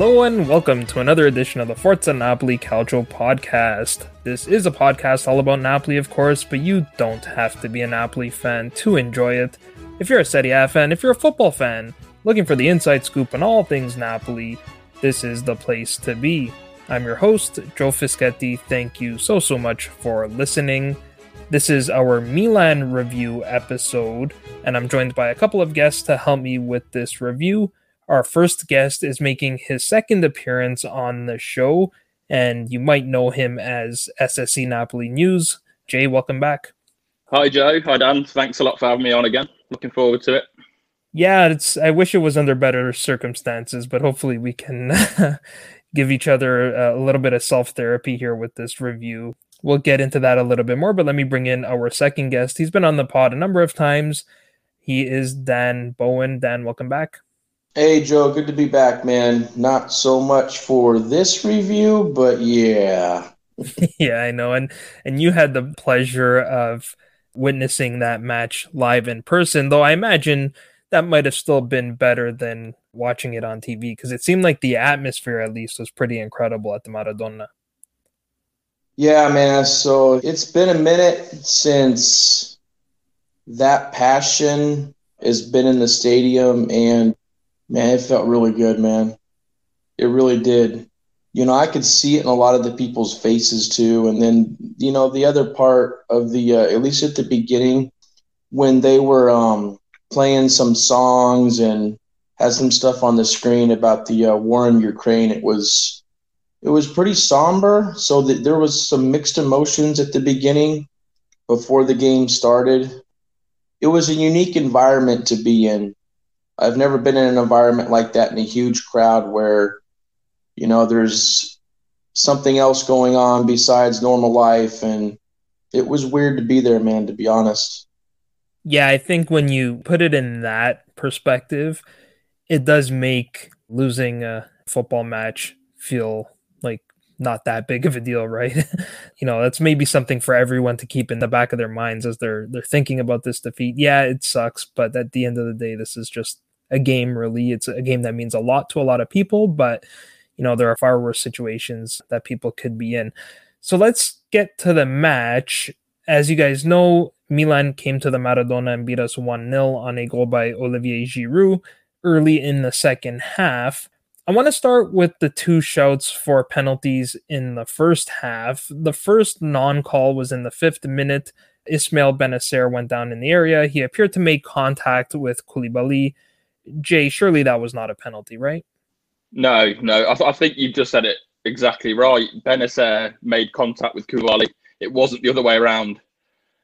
Hello and welcome to another edition of the Forza Napoli Calcio podcast. This is a podcast all about Napoli, of course, but you don't have to be a Napoli fan to enjoy it. If you're a Serie A fan, if you're a football fan, looking for the inside scoop on all things Napoli, this is the place to be. I'm your host, Joe Fischetti. Thank you so, so much for listening. This is our Milan review episode, and I'm joined by a couple of guests to help me with this review. Our first guest is making his second appearance on the show, and you might know him as SSC Napoli News. Jay, welcome back. Hi, Joe. Hi, Dan. Thanks a lot for having me on again. Looking forward to it. Yeah, it's. I wish it was under better circumstances, but hopefully we can give each other a little bit of self therapy here with this review. We'll get into that a little bit more, but let me bring in our second guest. He's been on the pod a number of times. He is Dan Bowen. Dan, welcome back. Hey Joe, good to be back, man. Not so much for this review, but yeah. yeah, I know. And and you had the pleasure of witnessing that match live in person, though I imagine that might have still been better than watching it on TV because it seemed like the atmosphere at least was pretty incredible at the Maradona. Yeah, man. So it's been a minute since that passion has been in the stadium and Man, it felt really good, man. It really did. You know, I could see it in a lot of the people's faces too. And then, you know, the other part of the, uh, at least at the beginning, when they were um, playing some songs and had some stuff on the screen about the uh, war in Ukraine, it was it was pretty somber. So that there was some mixed emotions at the beginning before the game started. It was a unique environment to be in I've never been in an environment like that in a huge crowd where, you know, there's something else going on besides normal life. And it was weird to be there, man, to be honest. Yeah, I think when you put it in that perspective, it does make losing a football match feel like not that big of a deal, right? you know, that's maybe something for everyone to keep in the back of their minds as they're they're thinking about this defeat. Yeah, it sucks, but at the end of the day, this is just a game really it's a game that means a lot to a lot of people but you know there are far worse situations that people could be in so let's get to the match as you guys know milan came to the maradona and beat us 1-0 on a goal by olivier giroud early in the second half I want to start with the two shouts for penalties in the first half. The first non call was in the fifth minute. Ismail Bennacer went down in the area. He appeared to make contact with Koulibaly Jay, surely that was not a penalty, right? No, no. I, th- I think you've just said it exactly right. Bennacer made contact with Koulibaly. It wasn't the other way around.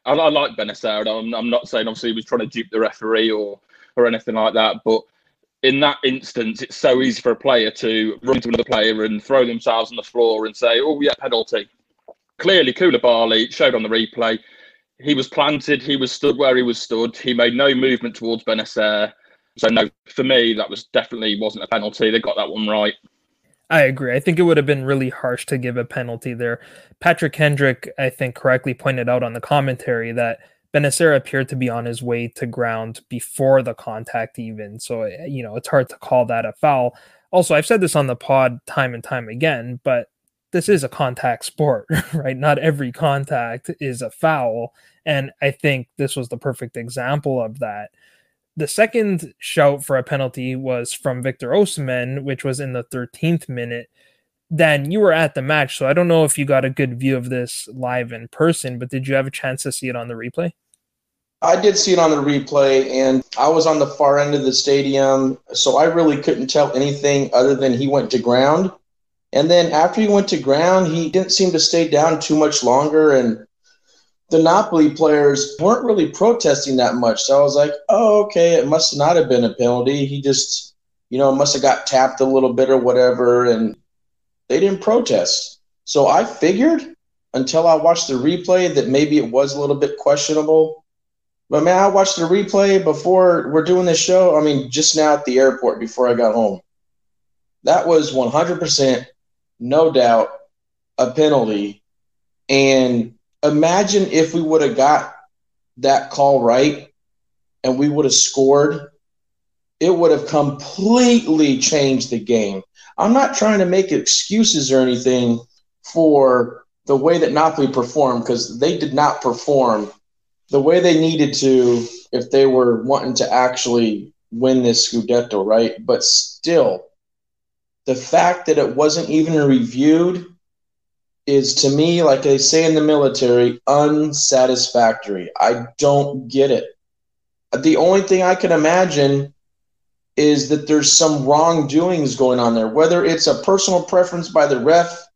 I, I like Bennacer. I'm, I'm not saying obviously he was trying to dupe the referee or or anything like that, but in that instance, it's so easy for a player to run to another player and throw themselves on the floor and say, "Oh, yeah, penalty." Clearly, Koulibaly showed on the replay. He was planted. He was stood where he was stood. He made no movement towards Bennacer. So no, for me, that was definitely wasn't a penalty. They got that one right. I agree. I think it would have been really harsh to give a penalty there. Patrick Hendrick, I think, correctly pointed out on the commentary that Bennacer appeared to be on his way to ground before the contact, even. So, eh, you know, it's hard to call that a foul. Also, I've said this on the pod time and time again, but this is a contact sport, right? Not every contact is a foul. And I think this was the perfect example of that. The second shout for a penalty was from Victor Osimhen, which was in the 13th minute. Dan, you were at the match, so I don't know if you got a good view of this live in person, but did you have a chance to see it on the replay? I did see it on the replay, and I was on the far end of the stadium, so I really couldn't tell anything other than he went to ground. And then after he went to ground, he didn't seem to stay down too much longer, and the Napoli players weren't really protesting that much. So I was like, oh, okay, it must not have been a penalty. He just, you know, must have got tapped a little bit or whatever. And they didn't protest. So I figured until I watched the replay that maybe it was a little bit questionable. But man, I watched the replay before we're doing this show. I mean, just now at the airport before I got home. That was 100%, no doubt, a penalty. And imagine if we would have got that call right and we would have scored, it would have completely changed the game. I'm not trying to make excuses or anything for the way that Napoli performed because they did not perform the way they needed to if they were wanting to actually win this Scudetto, right? But still, the fact that it wasn't even reviewed is to me, like they say in the military, unsatisfactory. I don't get it. The only thing I can imagine is that there's some wrongdoings going on there, whether it's a personal preference by the ref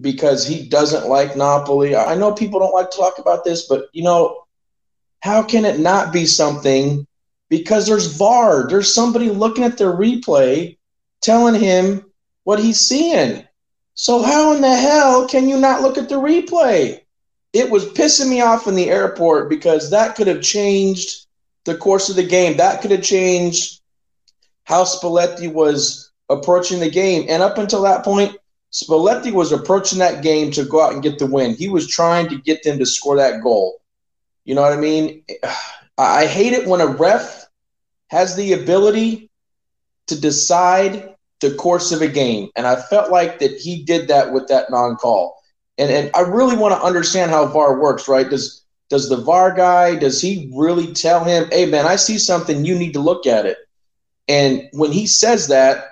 because he doesn't like Napoli. I know people don't like to talk about this, but you know, how can it not be something because there's VAR, there's somebody looking at the replay telling him what he's seeing. So how in the hell can you not look at the replay? It was pissing me off in the airport because that could have changed the course of the game. That could have changed how Spalletti was approaching the game. And up until that point, Spalletti was approaching that game to go out and get the win. He was trying to get them to score that goal. You know what I mean? I hate it when a ref has the ability to decide the course of a game. And I felt like that he did that with that non-call. And and I really want to understand how VAR works, right? Does does the VAR guy, does he really tell him, hey man, I see something, you need to look at it? And when he says that,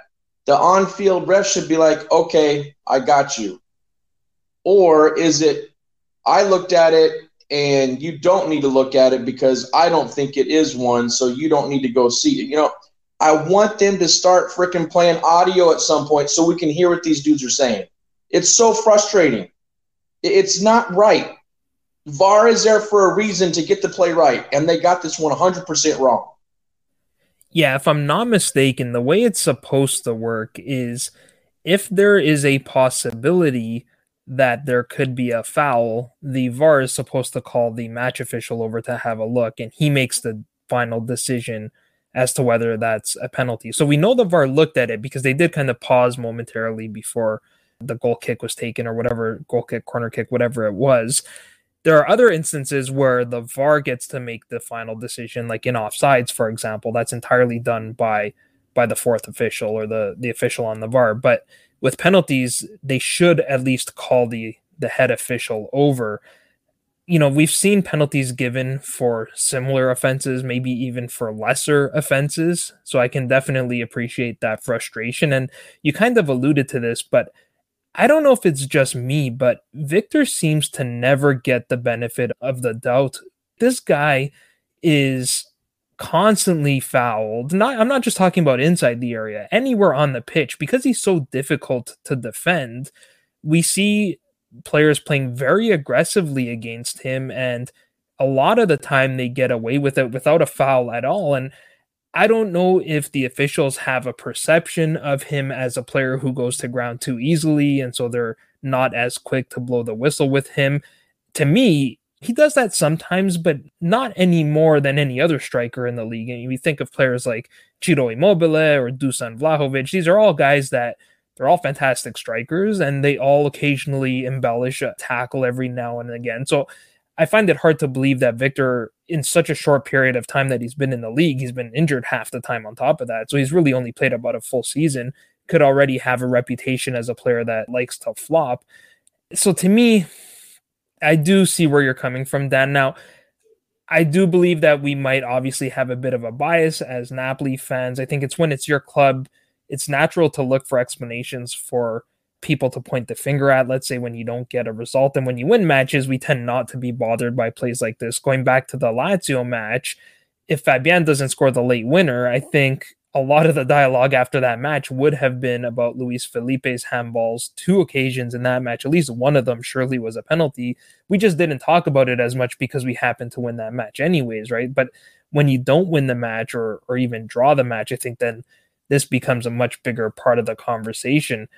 the on field ref should be like, okay, I got you. Or is it, I looked at it and you don't need to look at it because I don't think it is one, so you don't need to go see it. You know, I want them to start freaking playing audio at some point so we can hear what these dudes are saying. It's so frustrating. It's not right. VAR is there for a reason to get the play right, and they got this 100% wrong. Yeah, if I'm not mistaken, the way it's supposed to work is if there is a possibility that there could be a foul, the VAR is supposed to call the match official over to have a look, and he makes the final decision as to whether that's a penalty. So we know the VAR looked at it because they did kind of pause momentarily before the goal kick was taken or whatever goal kick, corner kick, whatever it was there are other instances where the VAR gets to make the final decision, like in offsides, for example. That's entirely done by by the fourth official or the the official on the VAR. But with penalties, they should at least call the the head official over. You know, we've seen penalties given for similar offenses, maybe even for lesser offenses. So I can definitely appreciate that frustration. And you kind of alluded to this, but I don't know if it's just me, but Victor seems to never get the benefit of the doubt. This guy is constantly fouled. Not I'm not just talking about inside the area, anywhere on the pitch because he's so difficult to defend. We see players playing very aggressively against him and a lot of the time they get away with it without a foul at all and I don't know if the officials have a perception of him as a player who goes to ground too easily, and so they're not as quick to blow the whistle with him. To me, he does that sometimes, but not any more than any other striker in the league. And you think of players like Ciro Immobile or Dusan Vlahovic, these are all guys that they're all fantastic strikers and they all occasionally embellish a tackle every now and again. So I find it hard to believe that Victor, in such a short period of time that he's been in the league, he's been injured half the time on top of that. So he's really only played about a full season, could already have a reputation as a player that likes to flop. So to me, I do see where you're coming from, Dan. Now, I do believe that we might obviously have a bit of a bias as Napoli fans. I think it's when it's your club, it's natural to look for explanations for people to point the finger at. Let's say when you don't get a result and when you win matches, we tend not to be bothered by plays like this. Going back to the Lazio match, if Fabian doesn't score the late winner, I think a lot of the dialogue after that match would have been about Luis Felipe's handballs. Two occasions in that match, at least one of them surely was a penalty. We just didn't talk about it as much because we happened to win that match anyways, right? But when you don't win the match or or even draw the match, I think then this becomes a much bigger part of the conversation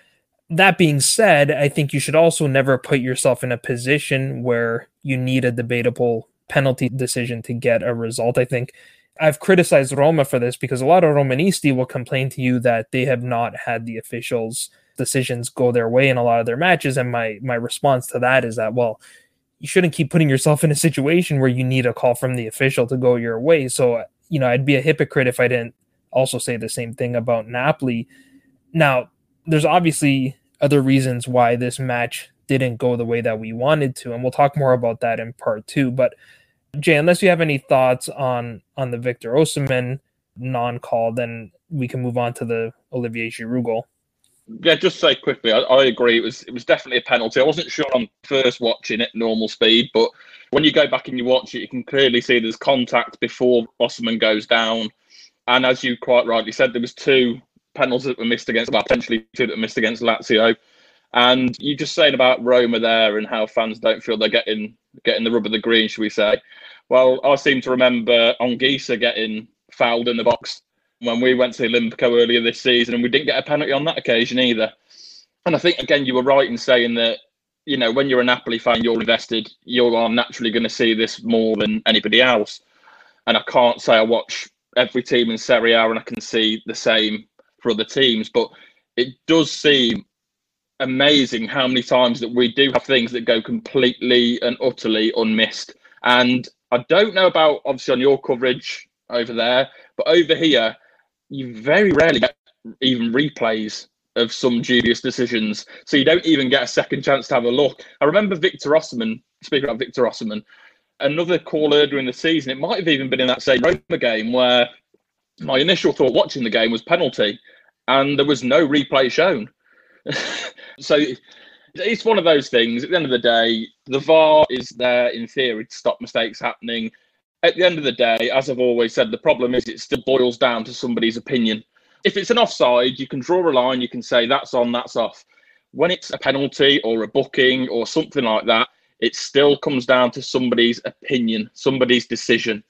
that being said, I think you should also never put yourself in a position where you need a debatable penalty decision to get a result. I think I've criticized Roma for this because a lot of Romanisti will complain to you that they have not had the officials' decisions go their way in a lot of their matches. And my my response to that is that, well, you shouldn't keep putting yourself in a situation where you need a call from the official to go your way. So, you know, I'd be a hypocrite if I didn't also say the same thing about Napoli. Now, there's obviously other reasons why this match didn't go the way that we wanted to, and we'll talk more about that in part two. But Jay, unless you have any thoughts on on the Victor Osimhen non-call, then we can move on to the Olivier Giroud goal. Yeah, just say quickly, I, I, agree. It was it was definitely a penalty. I wasn't sure on first watching it normal speed, but when you go back and you watch it, you can clearly see there's contact before Osimhen goes down. And as you quite rightly said, there was two penalties that were missed against, well, potentially two that missed against Lazio. And you just saying about Roma there and how fans don't feel they're getting getting the rub of the green, should we say? Well, I seem to remember Anguissa getting fouled in the box when we went to the Olimpico earlier this season, and we didn't get a penalty on that occasion either. And I think again, you were right in saying that you know when you're a Napoli fan, you're invested. You are naturally going to see this more than anybody else. And I can't say I watch every team in Serie A and I can see the same for other teams, but it does seem amazing how many times that we do have things that go completely and utterly unmissed. And I don't know about obviously on your coverage over there, but over here, you very rarely get even replays of some dubious decisions. So you don't even get a second chance to have a look. I remember Victor Osimhen, speaking about Victor Osimhen, another call earlier in the season, it might have even been in that same Roma game where my initial thought watching the game was penalty and there was no replay shown. so it's one of those things. At the end of the day, the VAR is there in theory to stop mistakes happening. At the end of the day, as I've always said, the problem is it still boils down to somebody's opinion. If it's an offside, you can draw a line, you can say that's on, that's off. When it's a penalty or a booking or something like that, it still comes down to somebody's opinion, somebody's decision.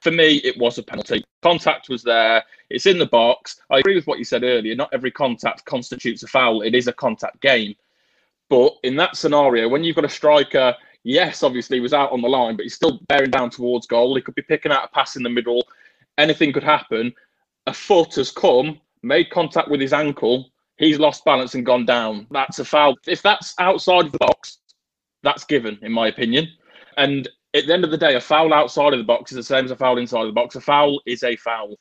For me, it was a penalty. Contact was there. It's in the box. I agree with what you said earlier. Not every contact constitutes a foul. It is a contact game. But in that scenario, when you've got a striker, yes, obviously he was out on the line, but he's still bearing down towards goal. He could be picking out a pass in the middle. Anything could happen. A foot has come, made contact with his ankle. He's lost balance and gone down. That's a foul. If that's outside the box, that's given, in my opinion. And at the end of the day, a foul outside of the box is the same as a foul inside of the box. A foul is a foul.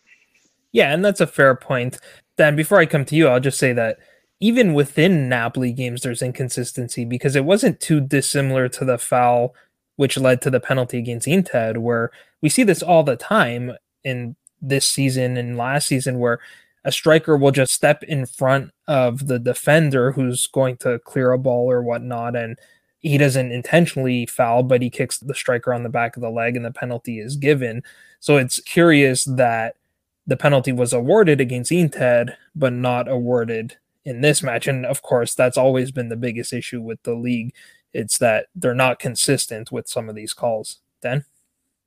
Yeah, and that's a fair point. Dan, before I come to you, I'll just say that even within Napoli games, there's inconsistency because it wasn't too dissimilar to the foul which led to the penalty against Inter, where we see this all the time in this season and last season, where a striker will just step in front of the defender who's going to clear a ball or whatnot, and he doesn't intentionally foul, but he kicks the striker on the back of the leg and the penalty is given. So it's curious that the penalty was awarded against Inter, but not awarded in this match. And of course, that's always been the biggest issue with the league. It's that they're not consistent with some of these calls. Then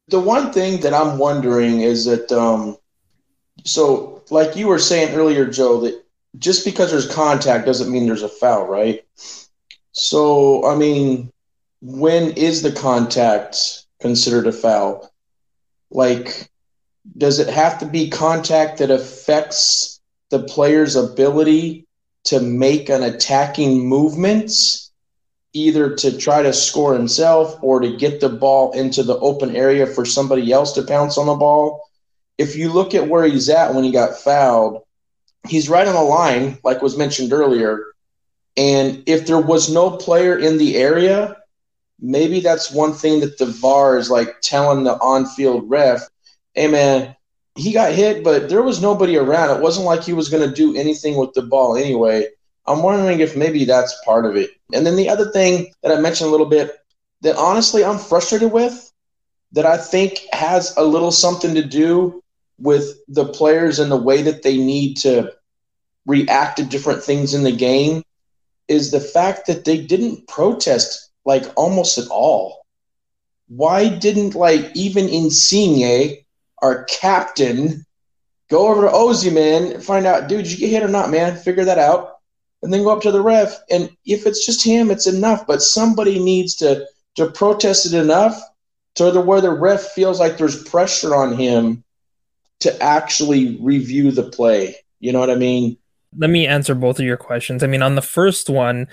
the one thing that I'm wondering is that, um, so like you were saying earlier, Joe, that just because there's contact doesn't mean there's a foul, right? So, I mean, when is the contact considered a foul? Like, does it have to be contact that affects the player's ability to make an attacking movement, either to try to score himself or to get the ball into the open area for somebody else to pounce on the ball? If you look at where he's at when he got fouled, he's right on the line, like was mentioned earlier and if there was no player in the area, maybe that's one thing that the VAR is like telling the on field ref, hey man, he got hit, but there was nobody around. It wasn't like he was going to do anything with the ball anyway. I'm wondering if maybe that's part of it. And then the other thing that I mentioned a little bit that honestly I'm frustrated with, that I think has a little something to do with the players and the way that they need to react to different things in the game is the fact that they didn't protest like almost at all. Why didn't like even Insigne, our captain, go over to Osimhen and find out, dude, did you get hit or not, man? Figure that out. And then go up to the ref. And if it's just him, it's enough. But somebody needs to to protest it enough to the where the ref feels like there's pressure on him to actually review the play. You know what I mean? Let me answer both of your questions. I mean, on the first one,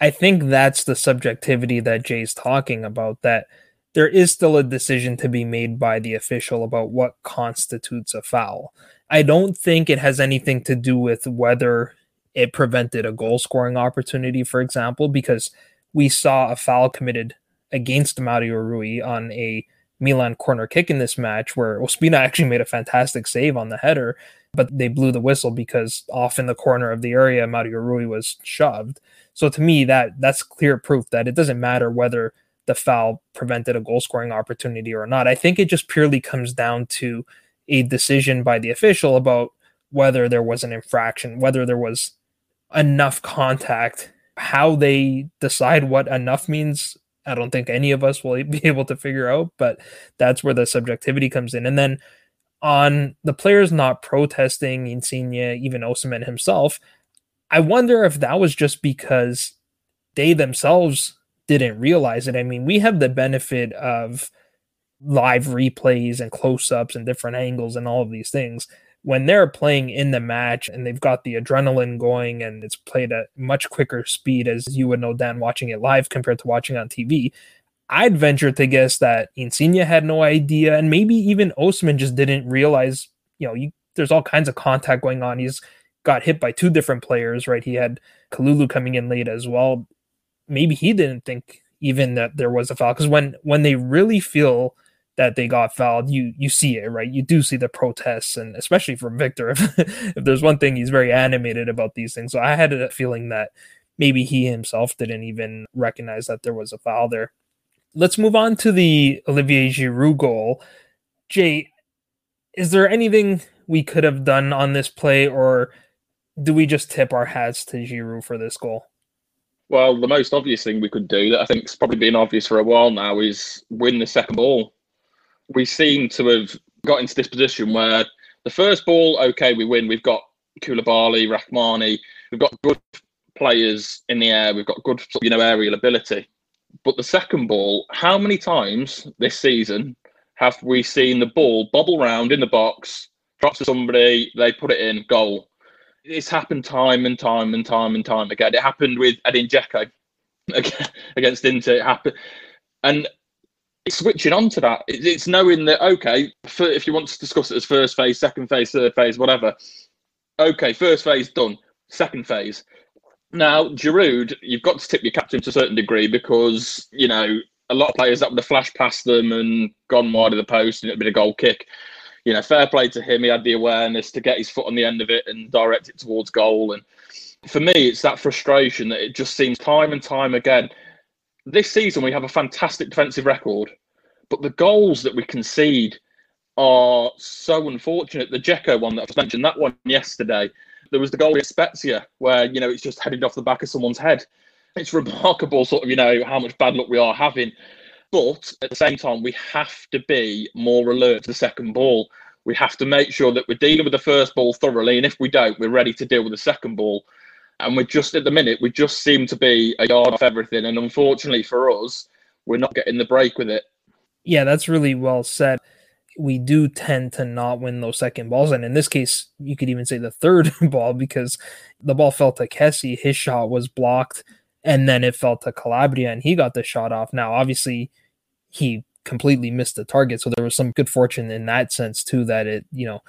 I think that's the subjectivity that Jay's talking about that there is still a decision to be made by the official about what constitutes a foul. I don't think it has anything to do with whether it prevented a goal scoring opportunity, for example, because we saw a foul committed against Mario Rui on a Milan corner kick in this match where Ospina actually made a fantastic save on the header, but they blew the whistle because off in the corner of the area Mario Rui was shoved. So to me that that's clear proof that it doesn't matter whether the foul prevented a goal scoring opportunity or not. I think it just purely comes down to a decision by the official about whether there was an infraction, whether there was enough contact. How they decide what enough means I don't think any of us will be able to figure out, but that's where the subjectivity comes in. And then on the players not protesting, Insigne, even Osimhen himself, I wonder if that was just because they themselves didn't realize it. I mean, we have the benefit of live replays and close ups and different angles and all of these things when they're playing in the match and they've got the adrenaline going and it's played at much quicker speed as you would know Dan watching it live compared to watching on TV, I'd venture to guess that Insigne had no idea and maybe even Osimhen just didn't realize, you know, you, there's all kinds of contact going on. He's got hit by two different players, right? He had Kalulu coming in late as well. Maybe he didn't think even that there was a foul because when when they really feel that they got fouled, you you see it, right? You do see the protests, and especially from Victor, if, if there's one thing he's very animated about these things. So I had a feeling that maybe he himself didn't even recognize that there was a foul there. Let's move on to the Olivier Giroud goal. Jay, is there anything we could have done on this play, or do we just tip our hats to Giroud for this goal? Well, the most obvious thing we could do that I think has probably been obvious for a while now is win the second ball we seem to have got into this position where the first ball, okay, we win. We've got Koulibaly, Rrahmani, we've got good players in the air, we've got good, you know, aerial ability. But the second ball, how many times this season have we seen the ball bobble round in the box, drops to somebody, they put it in, goal? It's happened time and time and time and time again. It happened with Edin Dzeko against Inter. It happened, and switching on to that. It's knowing that okay, for, if you want to discuss it as first phase, second phase, third phase, whatever. Okay, first phase done. Second phase. Now, Giroud, you've got to tip your captain to a certain degree because you know a lot of players that would have flashed past them and gone wide of the post and it'd been a goal kick. You know, fair play to him. He had the awareness to get his foot on the end of it and direct it towards goal. And for me, it's that frustration that it just seems time and time again this season we have a fantastic defensive record, but the goals that we concede are so unfortunate. The Dzeko one that I just mentioned, that one yesterday, there was the goal at Spezia where you know it's just headed off the back of someone's head. It's remarkable, sort of, you know, how much bad luck we are having. But at the same time, we have to be more alert to the second ball. We have to make sure that we're dealing with the first ball thoroughly, and if we don't, we're ready to deal with the second ball. And we're just at the minute, we just seem to be a yard off everything. And unfortunately for us, we're not getting the break with it. Yeah, that's really well said. We do tend to not win those second balls. And in this case, you could even say the third ball because the ball fell to Kessie. His shot was blocked. And then it fell to Calabria and he got the shot off. Now, obviously, he completely missed the target. So there was some good fortune in that sense, too, that it, you know,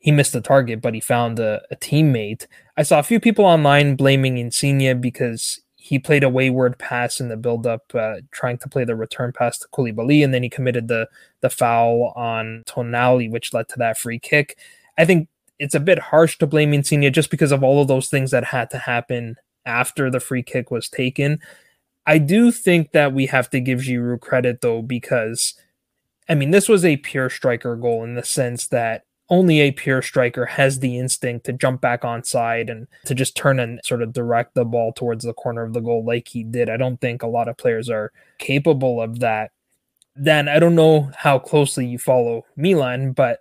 he missed the target, but he found a, a teammate. I saw a few people online blaming Insigne because he played a wayward pass in the build-up, uh, trying to play the return pass to Koulibaly, and then he committed the the foul on Tonali, which led to that free kick. I think it's a bit harsh to blame Insigne just because of all of those things that had to happen after the free kick was taken. I do think that we have to give Giroud credit though, because I mean, this was a pure striker goal in the sense that only a pure striker has the instinct to jump back on side and to just turn and sort of direct the ball towards the corner of the goal like he did. I don't think a lot of players are capable of that. Then I don't know how closely you follow Milan, but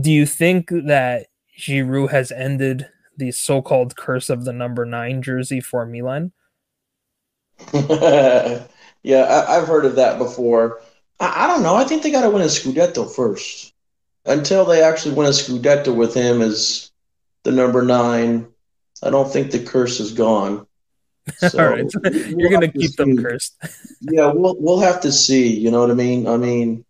do you think that Giroud has ended the so-called curse of the number nine jersey for Milan? yeah, I, have heard of that before. I, I don't know. I think they got to win a Scudetto first. Until they actually win a Scudetto with him as the number nine, I don't think the curse is gone. So All right, you're gonna keep to them cursed. yeah, we'll we'll have to see. You know what I mean? I mean,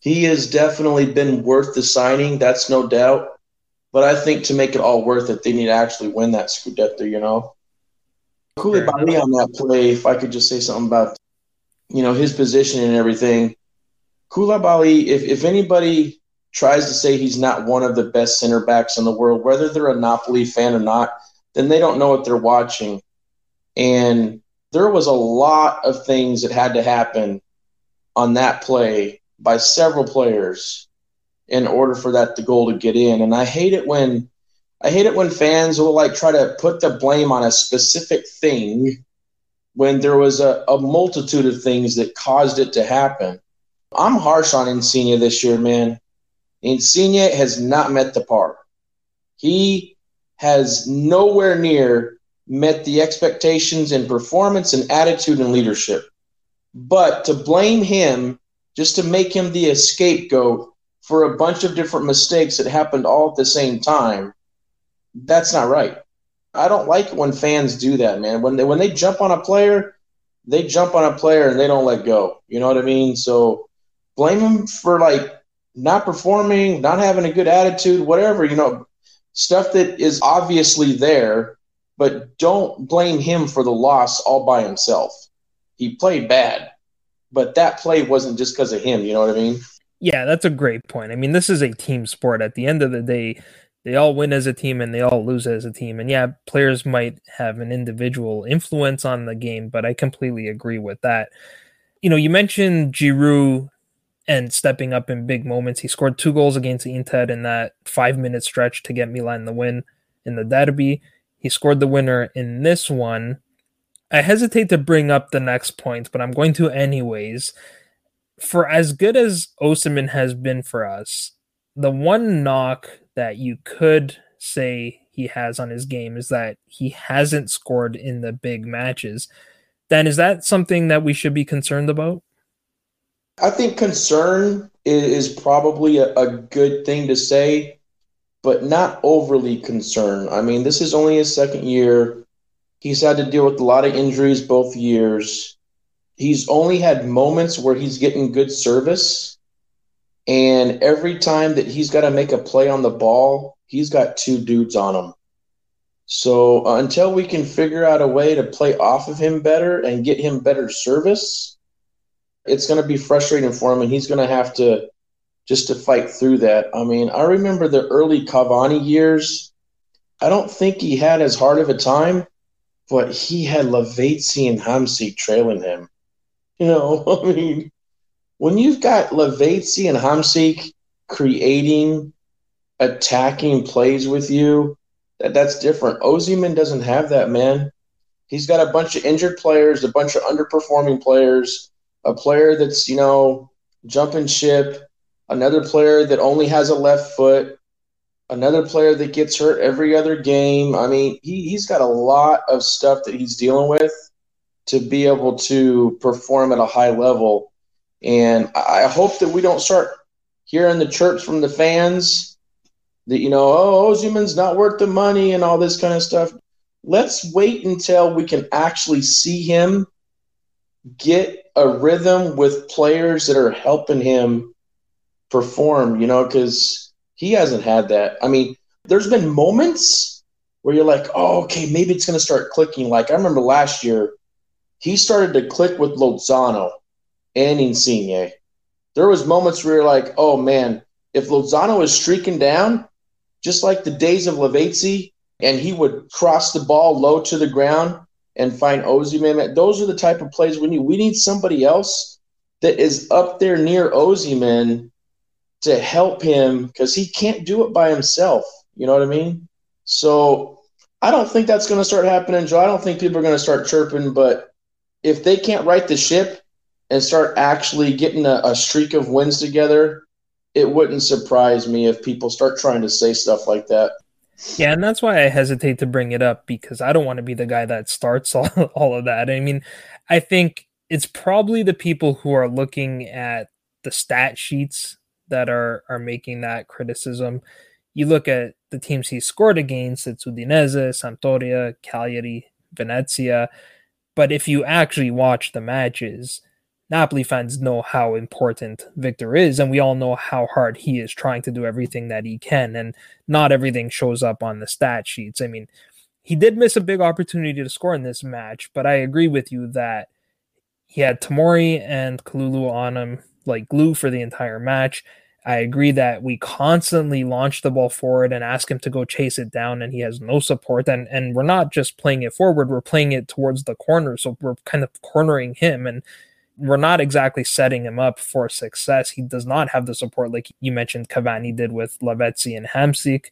he has definitely been worth the signing. That's no doubt. But I think to make it all worth it, they need to actually win that Scudetto. You know, Koulibaly on that play. If I could just say something about, you know, his position and everything. Koulibaly, if if anybody tries to say he's not one of the best center backs in the world, whether they're a Napoli fan or not, then they don't know what they're watching. And there was a lot of things that had to happen on that play by several players in order for that the goal to get in. And I hate it when I hate it when fans will like try to put the blame on a specific thing when there was a, a multitude of things that caused it to happen. I'm harsh on Insigne this year, man. Insigne has not met the par. He has nowhere near met the expectations in performance and attitude and leadership. But to blame him just to make him the scapegoat for a bunch of different mistakes that happened all at the same time, that's not right. I don't like it when fans do that, man. When they when they jump on a player, they jump on a player and they don't let go. You know what I mean? So blame him for like not performing, not having a good attitude, whatever, you know, stuff that is obviously there, but don't blame him for the loss all by himself. He played bad, but that play wasn't just because of him, you know what I mean? Yeah, that's a great point. I mean, this is a team sport. At the end of the day, they all win as a team and they all lose as a team. And yeah, players might have an individual influence on the game, but I completely agree with that. You know, you mentioned Giroud and stepping up in big moments. He scored two goals against Inter in that five minute stretch to get Milan the win in the derby. He scored the winner in this one. I hesitate to bring up the next point, but I'm going to anyways. For as good as Osimhen has been for us, the one knock that you could say he has on his game is that he hasn't scored in the big matches. Then is that something that we should be concerned about? I think concern is probably a, a good thing to say, but not overly concerned. I mean, this is only his second year. He's had to deal with a lot of injuries both years. He's only had moments where he's getting good service. And every time that he's got to make a play on the ball, he's got two dudes on him. So uh, until we can figure out a way to play off of him better and get him better service, it's going to be frustrating for him, and he's going to have to just to fight through that. I mean, I remember the early Cavani years. I don't think he had as hard of a time, but he had Lavezzi and Hamsik trailing him. You know, I mean, when you've got Lavezzi and Hamsik creating, attacking plays with you, that, that's different. Osimhen doesn't have that, man. He's got a bunch of injured players, a bunch of underperforming players a player that's, you know, jumping ship, another player that only has a left foot, another player that gets hurt every other game. I mean, he, he's got a lot of stuff that he's dealing with to be able to perform at a high level. And I hope that we don't start hearing the chirps from the fans that, you know, oh, Osimhen's not worth the money and all this kind of stuff. Let's wait until we can actually see him get a rhythm with players that are helping him perform, you know, because he hasn't had that. I mean, there's been moments where you're like, oh, okay, maybe it's going to start clicking. Like I remember last year, he started to click with Lozano and Insigne. There was moments where you're like, oh man, if Lozano is streaking down, just like the days of Lavezzi, and he would cross the ball low to the ground, and find Osimhen. Those are the type of plays we need. We need somebody else that is up there near Osimhen to help him because he can't do it by himself. You know what I mean? So I don't think that's going to start happening, Joe. I don't think people are going to start chirping, but if they can't right the ship and start actually getting a, a streak of wins together, it wouldn't surprise me if people start trying to say stuff like that. Yeah, and that's why I hesitate to bring it up because I don't want to be the guy that starts all, all of that. I mean, I think it's probably the people who are looking at the stat sheets that are are making that criticism. You look at the teams he scored against, it's Udinese, Sampdoria, Cagliari, Venezia. But if you actually watch the matches, Napoli fans know how important Victor is, and we all know how hard he is trying to do everything that he can, and not everything shows up on the stat sheets. I mean, he did miss a big opportunity to score in this match, but I agree with you that he had Tamori and Kalulu on him like glue for the entire match. I agree that we constantly launch the ball forward and ask him to go chase it down, and he has no support. And and we're not just playing it forward; we're playing it towards the corner, so we're kind of cornering him, and we're not exactly setting him up for success. He does not have the support like you mentioned Cavani did with Lavezzi and Hamsik.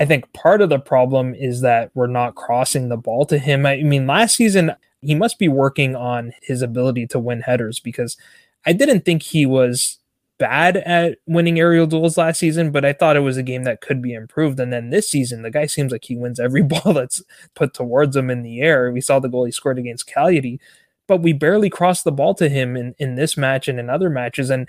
I think part of the problem is that we're not crossing the ball to him. I mean, last season he must be working on his ability to win headers because I didn't think he was bad at winning aerial duels last season, but I thought it was a game that could be improved. And then this season, the guy seems like he wins every ball that's put towards him in the air. We saw the goal he scored against Cagliari, but we barely crossed the ball to him in, in this match and in other matches. And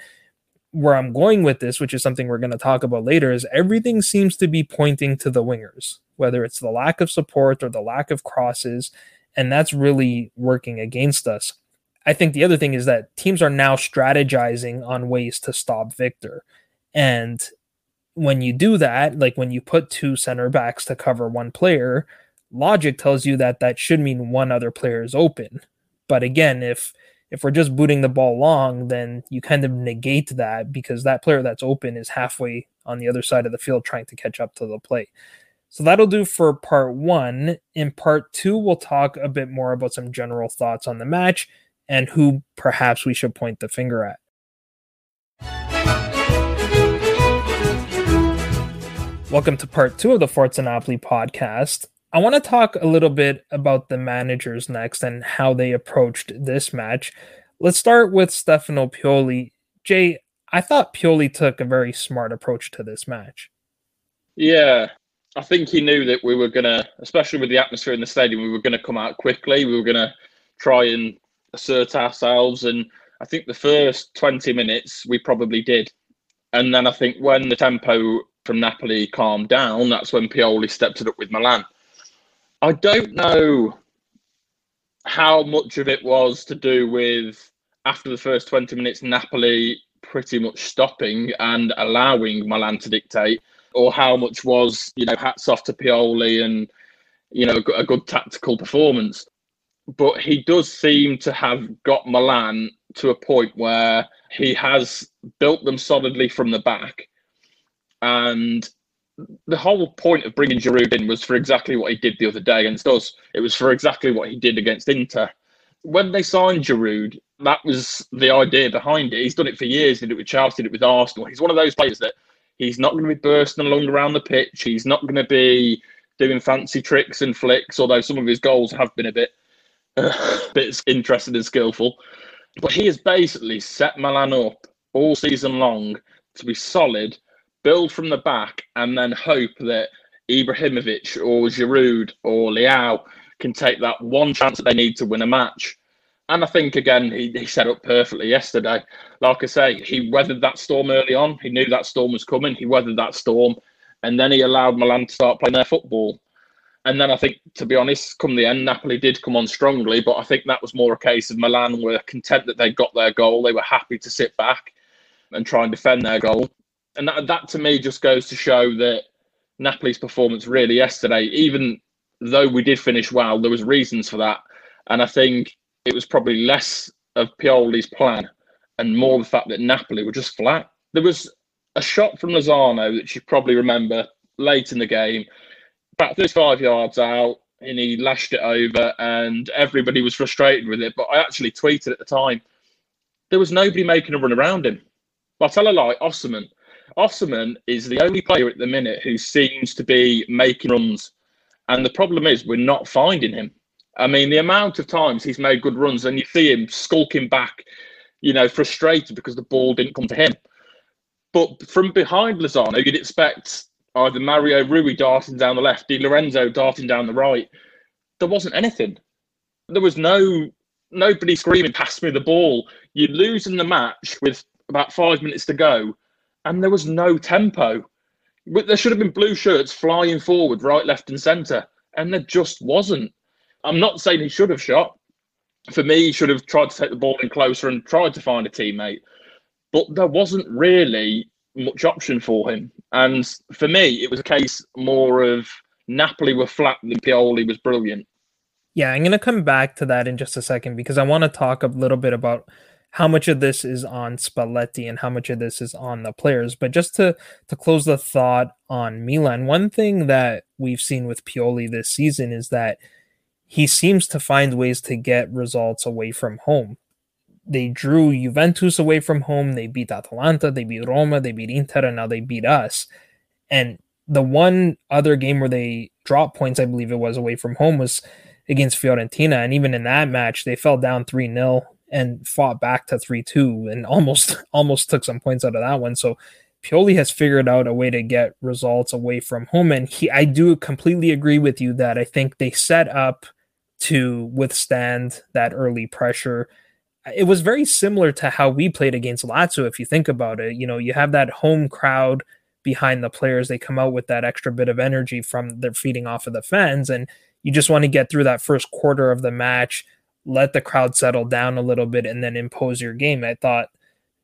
where I'm going with this, which is something we're going to talk about later, is everything seems to be pointing to the wingers, whether it's the lack of support or the lack of crosses. And that's really working against us. I think the other thing is that teams are now strategizing on ways to stop Victor. And when you do that, like when you put two center backs to cover one player, logic tells you that that should mean one other player is open. But again, if if we're just booting the ball long, then you kind of negate that because that player that's open is halfway on the other side of the field trying to catch up to the play. So that'll do for part one. In part two, we'll talk a bit more about some general thoughts on the match and who perhaps we should point the finger at. Welcome to part two of the Forza Napoli podcast. I want to talk a little bit about the managers next and how they approached this match. Let's start with Stefano Pioli. Jay, I thought Pioli took a very smart approach to this match. Yeah, I think he knew that we were going to, especially with the atmosphere in the stadium, we were going to come out quickly. We were going to try and assert ourselves. And I think the first 20 minutes we probably did. And then I think when the tempo from Napoli calmed down, that's when Pioli stepped it up with Milan. I don't know how much of it was to do with after the first 20 minutes, Napoli pretty much stopping and allowing Milan to dictate, or how much was, you know, hats off to Pioli and, you know, a good tactical performance but he does seem to have got Milan to a point where he has built them solidly from the back. And the whole point of bringing Giroud in was for exactly what he did the other day against us. It was for exactly what he did against Inter. When they signed Giroud, that was the idea behind it. He's done it for years. Did it with Chelsea, did it with Arsenal. He's one of those players that he's not going to be bursting along around the pitch. He's not going to be doing fancy tricks and flicks, although some of his goals have been a bit bit interested and skillful. But he has basically set Milan up all season long to be solid, build from the back, and then hope that Ibrahimovic or Giroud or Leao can take that one chance that they need to win a match. And I think again he, he set up perfectly yesterday. Like I say, he weathered that storm early on. He knew that storm was coming. He weathered that storm, and then he allowed Milan to start playing their football. And then I think, to be honest, come the end, Napoli did come on strongly, but I think that was more a case of Milan were content that they got their goal. They were happy to sit back and try and defend their goal. And that, that to me just goes to show that Napoli's performance really yesterday, even though we did finish well, there was reasons for that. And I think it was probably less of Pioli's plan and more the fact that Napoli were just flat. There was a shot from Lozano that you probably remember late in the game about 35 yards out and he lashed it over and everybody was frustrated with it. But I actually tweeted at the time, there was nobody making a run around him. But I tell a lie, Osimhen. Osimhen is the only player at the minute who seems to be making runs. And the problem is we're not finding him. I mean, the amount of times he's made good runs and you see him skulking back, you know, frustrated because the ball didn't come to him. But from behind Lozano, you'd expect either Mario Rui darting down the left, Di Lorenzo darting down the right. There wasn't anything. There was no nobody screaming, pass me the ball. You're losing the match with about five minutes to go, and there was no tempo. There should have been blue shirts flying forward, right, left, and centre, and there just wasn't. I'm not saying he should have shot. For me, he should have tried to take the ball in closer and tried to find a teammate, but there wasn't really much option for him. And for me, it was a case more of Napoli were flat than Pioli was brilliant. Yeah, I'm going to come back to that in just a second because I want to talk a little bit about how much of this is on Spalletti and how much of this is on the players. But just to to close the thought on Milan, one thing that we've seen with Pioli this season is that he seems to find ways to get results away from home. They drew Juventus away from home, they beat Atalanta, they beat Roma, they beat Inter, and now they beat us. And the one other game where they dropped points, I believe it was away from home, was against Fiorentina. And even in that match, they fell down 3 0 and fought back to 3 2 and almost almost took some points out of that one. So Pioli has figured out a way to get results away from home. And he I do completely agree with you that I think they set up to withstand that early pressure. It was very similar to how we played against Lazio, if you think about it. You know, you have that home crowd behind the players. They come out with that extra bit of energy from their feeding off of the fans. And you just want to get through that first quarter of the match, let the crowd settle down a little bit, and then impose your game. I thought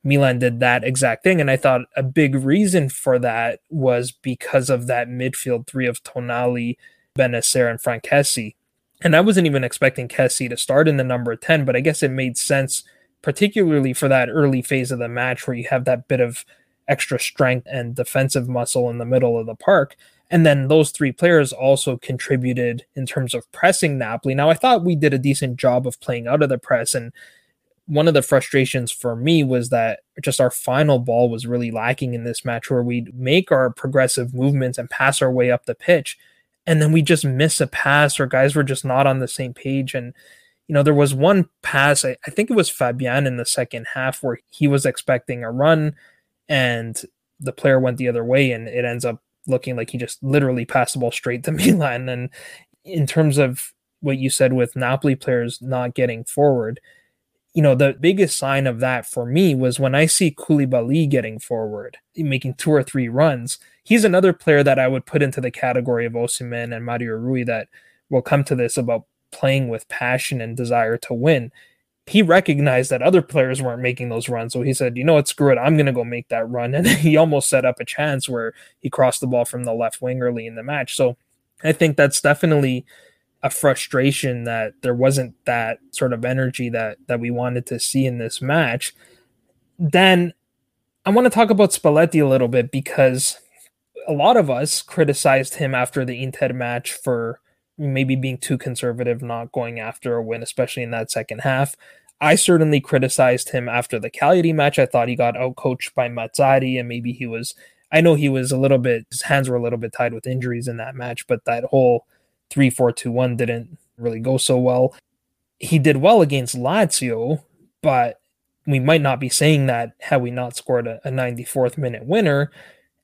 Milan did that exact thing. And I thought a big reason for that was because of that midfield three of Tonali, Bennacer, and Franck Kessie. And I wasn't even expecting Kessie to start in the number 10, but I guess it made sense, particularly for that early phase of the match where you have that bit of extra strength and defensive muscle in the middle of the park. And then those three players also contributed in terms of pressing Napoli. Now, I thought we did a decent job of playing out of the press. And one of the frustrations for me was that just our final ball was really lacking in this match where we'd make our progressive movements and pass our way up the pitch. And then we just miss a pass or guys were just not on the same page. And, you know, there was one pass, I, I think it was Fabian in the second half where he was expecting a run and the player went the other way and it ends up looking like he just literally passed the ball straight to Milan. And in terms of what you said with Napoli players not getting forward, you know, the biggest sign of that for me was when I see Koulibaly getting forward, making two or three runs. He's another player that I would put into the category of Osimhen and Mario Rui that will come to this about playing with passion and desire to win he recognized that other players weren't making those runs. So he said, you know what, screw it. I'm going to go make that run. And he almost set up a chance where he crossed the ball from the left wing early in the match. So I think that's definitely a frustration that there wasn't that sort of energy that that we wanted to see in this match. Then I want to talk about Spalletti a little bit because a lot of us criticized him after the Inter match for maybe being too conservative, not going after a win, especially in that second half. I certainly criticized him after the Cagliari match. I thought he got outcoached by Mazzarri, and maybe he was. I know he was a little bit. His hands were a little bit tied with injuries in that match, but that whole three-four-two-one didn't really go so well. He did well against Lazio, but we might not be saying that had we not scored a, a 94th minute winner.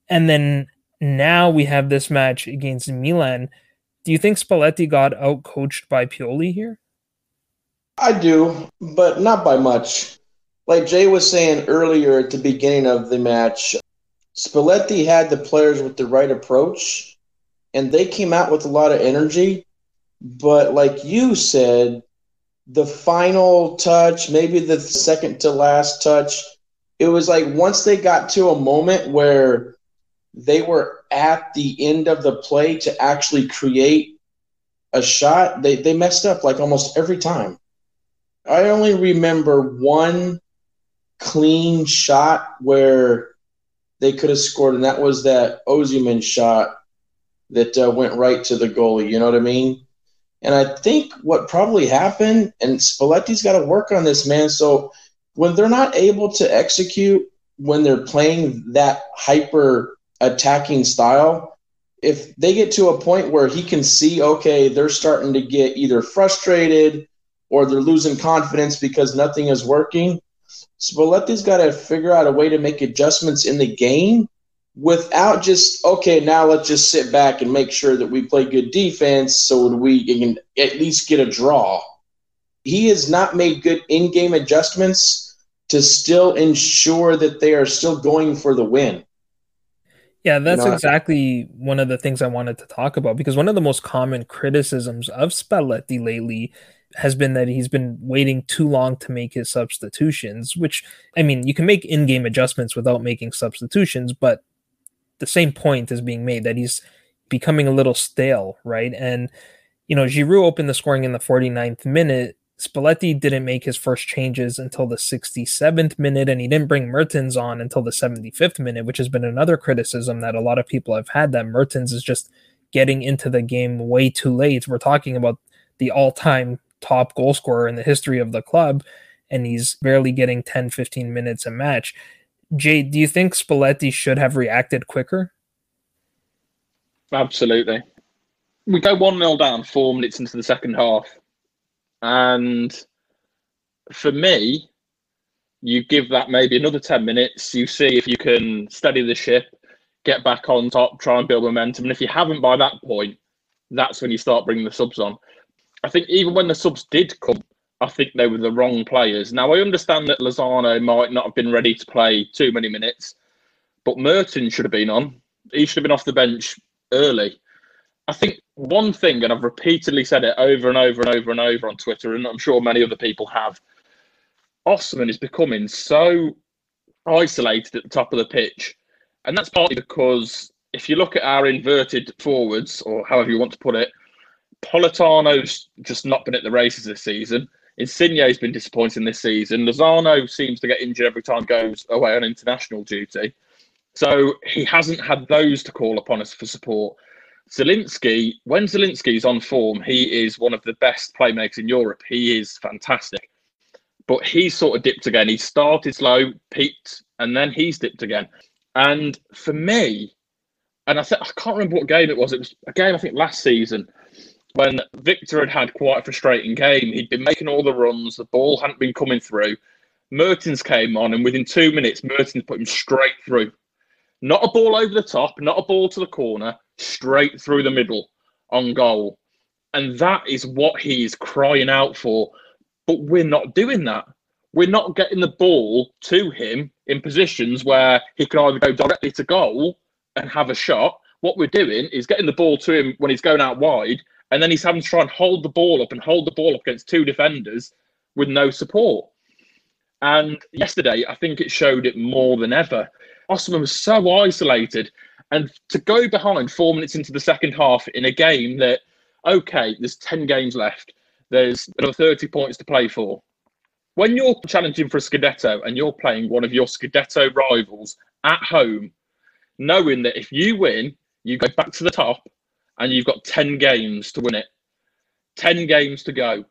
And then now we have this match against Milan. Do you think Spalletti got outcoached by Pioli here? I do, but not by much. Like Jay was saying earlier at the beginning of the match, Spalletti had the players with the right approach, and they came out with a lot of energy. But like you said, the final touch, maybe the second to last touch, it was like once they got to a moment where they were at the end of the play to actually create a shot, they, they messed up like almost every time. I only remember one clean shot where they could have scored, and that was that Osimhen shot that uh, went right to the goalie. You know what I mean? And I think what probably happened, and Spalletti's got to work on this, man. So when they're not able to execute, when they're playing that hyper attacking style, if they get to a point where he can see, okay, they're starting to get either frustrated or they're losing confidence because nothing is working. Spalletti's got to figure out a way to make adjustments in the game without just okay. Now let's just sit back and make sure that we play good defense so we can at least get a draw. He has not made good in-game adjustments to still ensure that they are still going for the win. Yeah, that's you know, exactly one of the things I wanted to talk about because one of the most common criticisms of Spalletti lately has been that he's been waiting too long to make his substitutions, which I mean, you can make in-game adjustments without making substitutions, but the same point is being made that he's becoming a little stale, right? And you know, Giroud opened the scoring in the 49th minute. Spalletti didn't make his first changes until the 67th minute, and he didn't bring Mertens on until the 75th minute, which has been another criticism that a lot of people have had that Mertens is just getting into the game way too late. We're talking about the all time top goal scorer in the history of the club, and he's barely getting 10, 15 minutes a match. Jay, do you think Spalletti should have reacted quicker? Absolutely. We go 1 0 down four minutes into the second half. And for me, you give that maybe another 10 minutes. You see if you can steady the ship, get back on top, try and build momentum. And if you haven't by that point, that's when you start bringing the subs on. I think even when the subs did come, I think they were the wrong players. Now I understand that Lozano might not have been ready to play too many minutes, but Mertens should have been on. He should have been off the bench early. I think one thing, and I've repeatedly said it over and over and over and over on Twitter, and I'm sure many other people have. Osimhen is becoming so isolated at the top of the pitch, and that's partly because if you look at our inverted forwards, or however you want to put it, Politano's just not been at the races this season. Insigne's been disappointing this season. Lozano seems to get injured every time goes away on international duty. So he hasn't had those to call upon us for support. Zielinski, when Zielinski's on form, he is one of the best playmakers in Europe. He is fantastic. But he sort of dipped again. He started slow, peaked, and then he's dipped again. And for me, and I, th- I can't remember what game it was. It was a game I think last season when Victor had had quite a frustrating game. He'd been making all the runs, the ball hadn't been coming through. Mertens came on, and within two minutes, Mertens put him straight through. Not a ball over the top, not a ball to the corner, straight through the middle on goal. And that is what he is crying out for. But we're not doing that. We're not getting the ball to him in positions where he can either go directly to goal and have a shot. What we're doing is getting the ball to him when he's going out wide and then he's having to try and hold the ball up and hold the ball up against two defenders with no support. And yesterday, I think it showed it more than ever. Osimhen was so isolated, and to go behind four minutes into the second half in a game that, okay, there's 10 games left, there's another 30 points to play for. When you're challenging for a Scudetto and you're playing one of your Scudetto rivals at home, knowing that if you win, you go back to the top and you've got 10 games to win it. 10 games to go.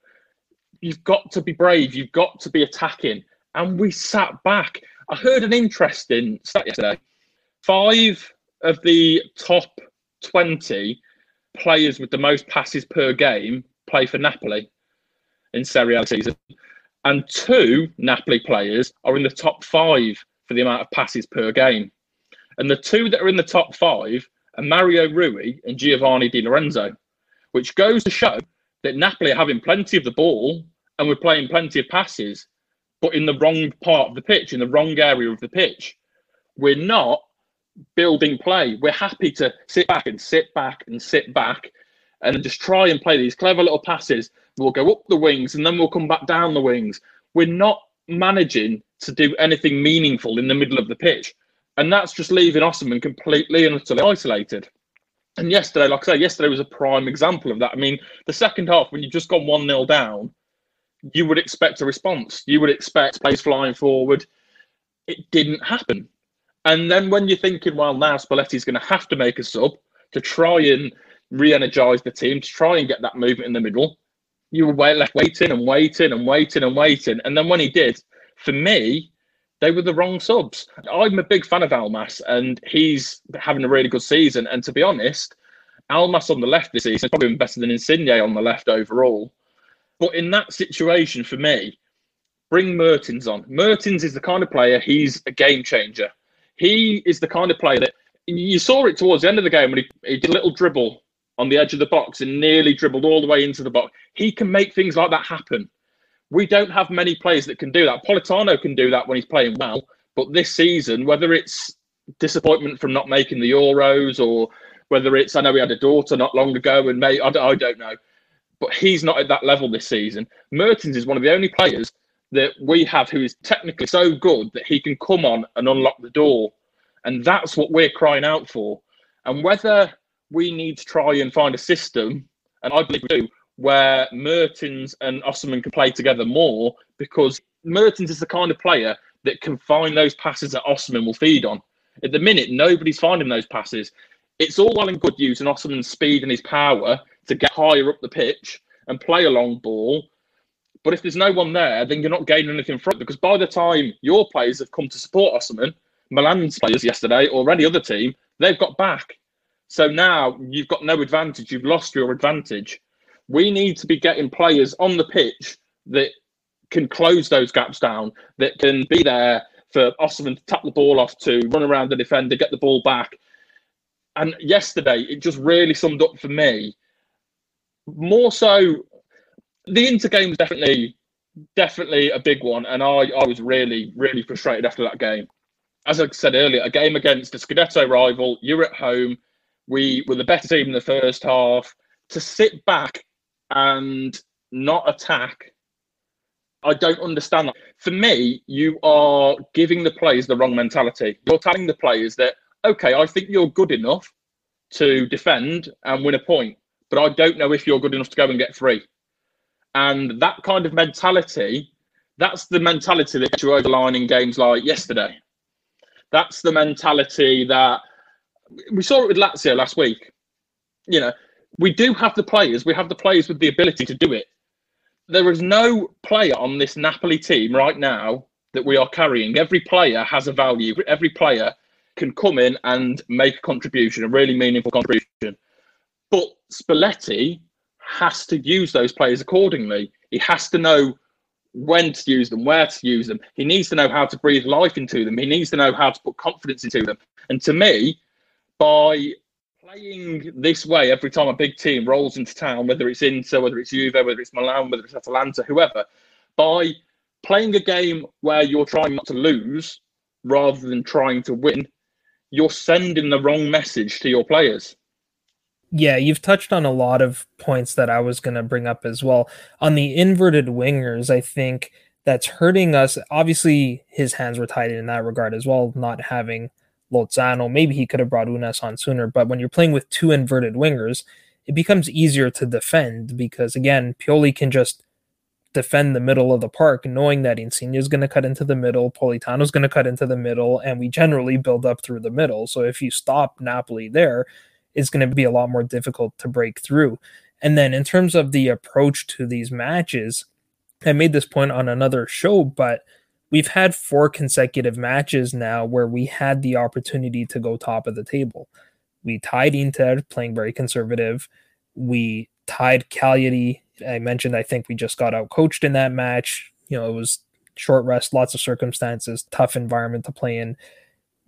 You've got to be brave. You've got to be attacking. And we sat back. I heard an interesting stat yesterday. Five of the top 20 players with the most passes per game play for Napoli in Serie A season. And two Napoli players are in the top five for the amount of passes per game. And the two that are in the top five are Mario Rui and Giovanni Di Lorenzo, which goes to show that Napoli are having plenty of the ball and we're playing plenty of passes, but in the wrong part of the pitch, in the wrong area of the pitch. We're not building play. We're happy to sit back and sit back and sit back and just try and play these clever little passes. We'll go up the wings and then we'll come back down the wings. We're not managing to do anything meaningful in the middle of the pitch. And that's just leaving Osimhen completely and utterly isolated. And yesterday, like I say, yesterday was a prime example of that. I mean, the second half, when you've just gone 1 0 down, you would expect a response. You would expect plays flying forward. It didn't happen. And then when you're thinking, well, now Spalletti's going to have to make a sub to try and re energize the team, to try and get that movement in the middle, you were left waiting and waiting and waiting and waiting. And then when he did, for me, they were the wrong subs. I'm a big fan of Elmas, and he's having a really good season. And to be honest, Elmas on the left this season is probably been better than Insigne on the left overall. But in that situation, for me, bring Mertens on. Mertens is the kind of player, he's a game changer. He is the kind of player that you saw it towards the end of the game when he, he did a little dribble on the edge of the box and nearly dribbled all the way into the box. He can make things like that happen We don't have many players that can do that. Politano can do that when he's playing well, but this season, whether it's disappointment from not making the Euros or whether it's I know he had a daughter not long ago and may I, I don't know, but he's not at that level this season. Mertens is one of the only players that we have who is technically so good that he can come on and unlock the door, and that's what we're crying out for. And whether we need to try and find a system, and I believe we do, where Mertens and Osimhen can play together more because Mertens is the kind of player that can find those passes that Osimhen will feed on. At the minute, nobody's finding those passes. It's all well and good using Osimhen's speed and his power to get higher up the pitch and play a long ball. But if there's no one there, then you're not gaining anything from it because by the time your players have come to support Osimhen, Milan's players yesterday or any other team, they've got back. So now you've got no advantage. You've lost your advantage. We need to be getting players on the pitch that can close those gaps down, that can be there for Osimhen to tap the ball off to, run around the defender, get the ball back. And yesterday, it just really summed up for me. More so, the Inter game was definitely, definitely a big one, and I, I was really, really frustrated after that game. As I said earlier, a game against a Scudetto rival, you're at home. We were the better team in the first half. To sit back and not attack I don't understand that. For me, you are giving the players the wrong mentality. You're telling the players that, okay, I think you're good enough to defend and win a point, but I don't know if you're good enough to go and get three. And that kind of mentality, that's the mentality that you overline in games like yesterday. That's the mentality that we saw it with Lazio last week. You know, we do have the players, we have the players with the ability to do it there is no player on this Napoli team right now that we are carrying. Every player has a value. Every player can come in and make a contribution, a really meaningful contribution. But Spalletti has to use those players accordingly. He has to know when to use them, where to use them. He needs to know how to breathe life into them. He needs to know how to put confidence into them. And to me, by playing this way every time a big team rolls into town, whether it's Inter, whether it's Juve, whether it's Milan, whether it's Atalanta, whoever, by playing a game where you're trying not to lose rather than trying to win, you're sending the wrong message to your players. Yeah, you've touched on a lot of points that I was going to bring up as well. On the inverted wingers, I think that's hurting us. Obviously, his hands were tied in that regard as well, not having Lozano. Maybe he could have brought Ounas on sooner, but when you're playing with two inverted wingers, it becomes easier to defend because again, Pioli can just defend the middle of the park, knowing that Insigne is going to cut into the middle, Politano is going to cut into the middle, and we generally build up through the middle. So if you stop Napoli there, it's going to be a lot more difficult to break through. And then in terms of the approach to these matches, I made this point on another show, but we've had four consecutive matches now where we had the opportunity to go top of the table. We tied Inter playing very conservative. We tied Cagliari. I mentioned I think we just got out coached in that match. You know, it was short rest, lots of circumstances, tough environment to play in.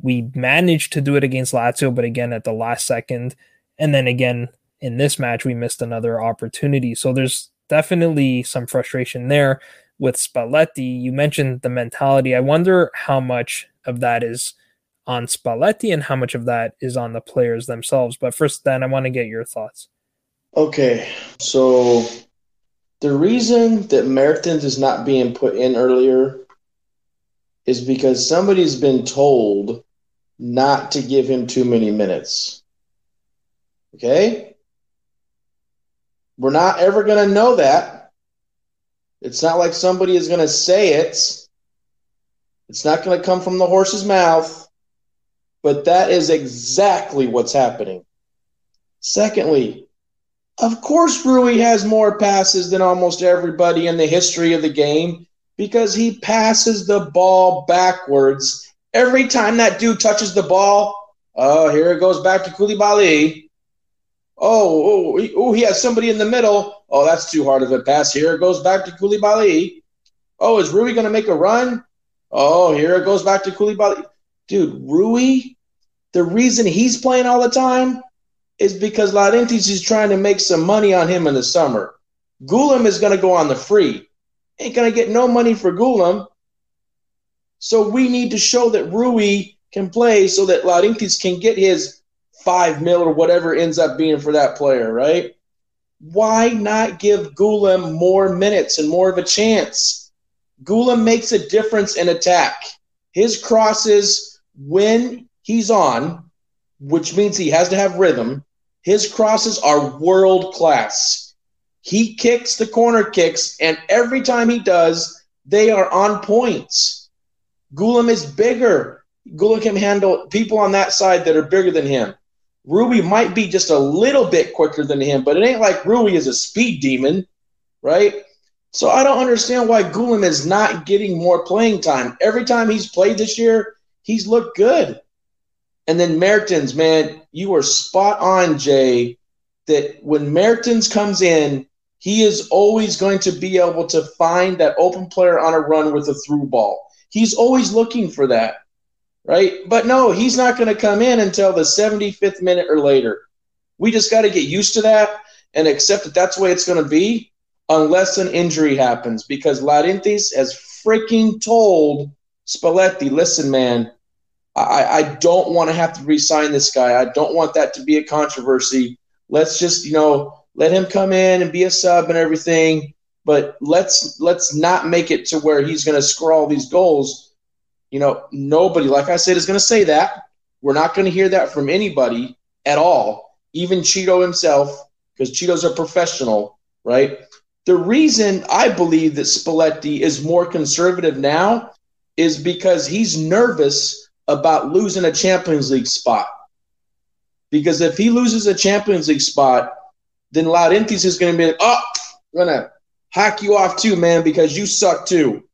We managed to do it against Lazio, but again at the last second. And then again in this match, we missed another opportunity. So there's definitely some frustration there with Spalletti, you mentioned the mentality. I wonder how much of that is on Spalletti and how much of that is on the players themselves. But first, then I want to get your thoughts. Okay, so the reason that Mertens is not being put in earlier is because somebody's been told not to give him too many minutes. Okay? We're not ever going to know that it's not like somebody is going to say it. It's not going to come from the horse's mouth, but that is exactly what's happening. Secondly, of course, Rui has more passes than almost everybody in the history of the game because he passes the ball backwards. Every time that dude touches the ball, oh, here it goes back to Koulibaly. Oh, oh, oh, he has somebody in the middle. Oh, that's too hard of a pass. Here it goes back to Koulibaly. Oh, is Rui going to make a run? Oh, here it goes back to Koulibaly. Dude, Rui, the reason he's playing all the time is because Laurentiis is trying to make some money on him in the summer. Ghoulam is going to go on the free. ain't going to get no money for Ghoulam. So we need to show that Rui can play so that Laurentiis can get his five mil or whatever ends up being for that player, right? Why not give Ghoulam more minutes and more of a chance? Ghoulam makes a difference in attack. His crosses, when he's on, which means he has to have rhythm, his crosses are world class. He kicks the corner kicks, and every time he does, they are on points. Ghoulam is bigger. Ghoulam can handle people on that side that are bigger than him. Ruby might be just a little bit quicker than him, but it ain't like Ruby is a speed demon, right? So I don't understand why Ghoulam is not getting more playing time. Every time he's played this year, he's looked good. And then Mertens, man, you are spot on, Jay, that when Mertens comes in, he is always going to be able to find that open player on a run with a through ball. He's always looking for that, right? But no, he's not going to come in until the 75th minute or later. We just got to get used to that and accept that that's the way it's going to be unless an injury happens because Laurentiis has freaking told Spalletti, listen, man, I, I don't want to have to re-sign this guy. I don't want that to be a controversy. Let's just, you know, let him come in and be a sub and everything, but let's let's not make it to where he's going to score all these goals. You know, nobody, like I said, is going to say that. We're not going to hear that from anybody at all, even Ciro himself, because Ciro's a professional, right? The reason I believe that Spalletti is more conservative now is because he's nervous about losing a Champions League spot. Because if he loses a Champions League spot, then Laurentiis is going to be like, oh, I'm going to hack you off too, man, because you suck too.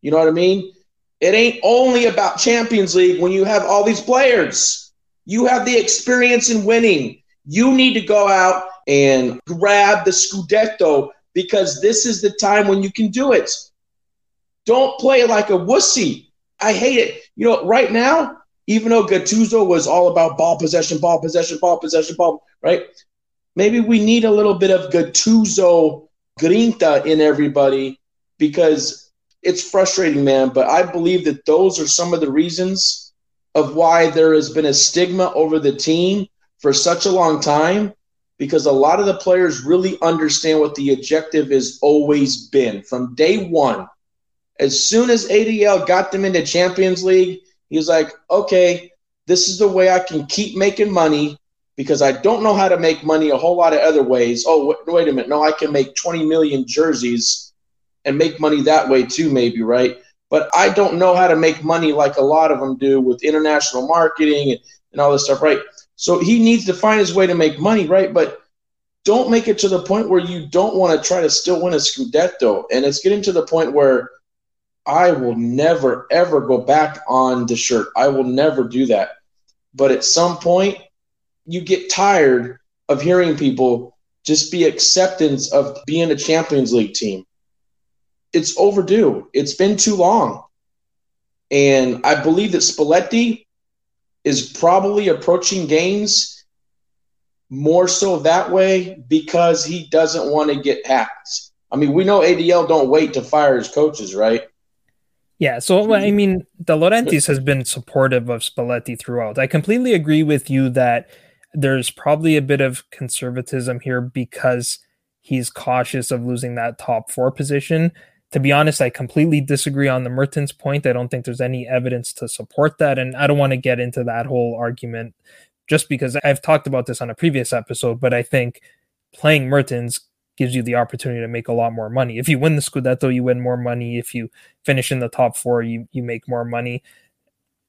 You know what I mean? It ain't only about Champions League when you have all these players. You have the experience in winning. You need to go out and grab the Scudetto because this is the time when you can do it. Don't play like a wussy. I hate it. You know, right now, even though Gattuso was all about ball possession, ball possession, ball possession, ball, right? Maybe we need a little bit of Gattuso grinta in everybody because it's frustrating, man. But I believe that those are some of the reasons of why there has been a stigma over the team for such a long time because a lot of the players really understand what the objective has always been from day one as soon as ADL got them into Champions League, he was like, okay, this is the way I can keep making money because I don't know how to make money a whole lot of other ways. Oh, wait, wait a minute. No, I can make 20 million jerseys and make money that way too, maybe, right? But I don't know how to make money like a lot of them do with international marketing and, and all this stuff, right? So he needs to find his way to make money, right? But don't make it to the point where you don't want to try to still win a Scudetto. And it's getting to the point where – I will never, ever go back on the shirt. I will never do that. But at some point, you get tired of hearing people just be acceptance of being a Champions League team. It's overdue. It's been too long. And I believe that Spalletti is probably approaching games more so that way because he doesn't want to get hacked. I mean, we know ADL don't wait to fire his coaches, right? Yeah, so I mean, De Laurentiis has been supportive of Spalletti throughout. I completely agree with you that there's probably a bit of conservatism here because he's cautious of losing that top four position. To be honest, I completely disagree on the Mertens point. I don't think there's any evidence to support that. And I don't want to get into that whole argument just because I've talked about this on a previous episode, but I think playing Mertens gives you the opportunity to make a lot more money. If you win the Scudetto, you win more money. If you finish in the top four, you, you make more money.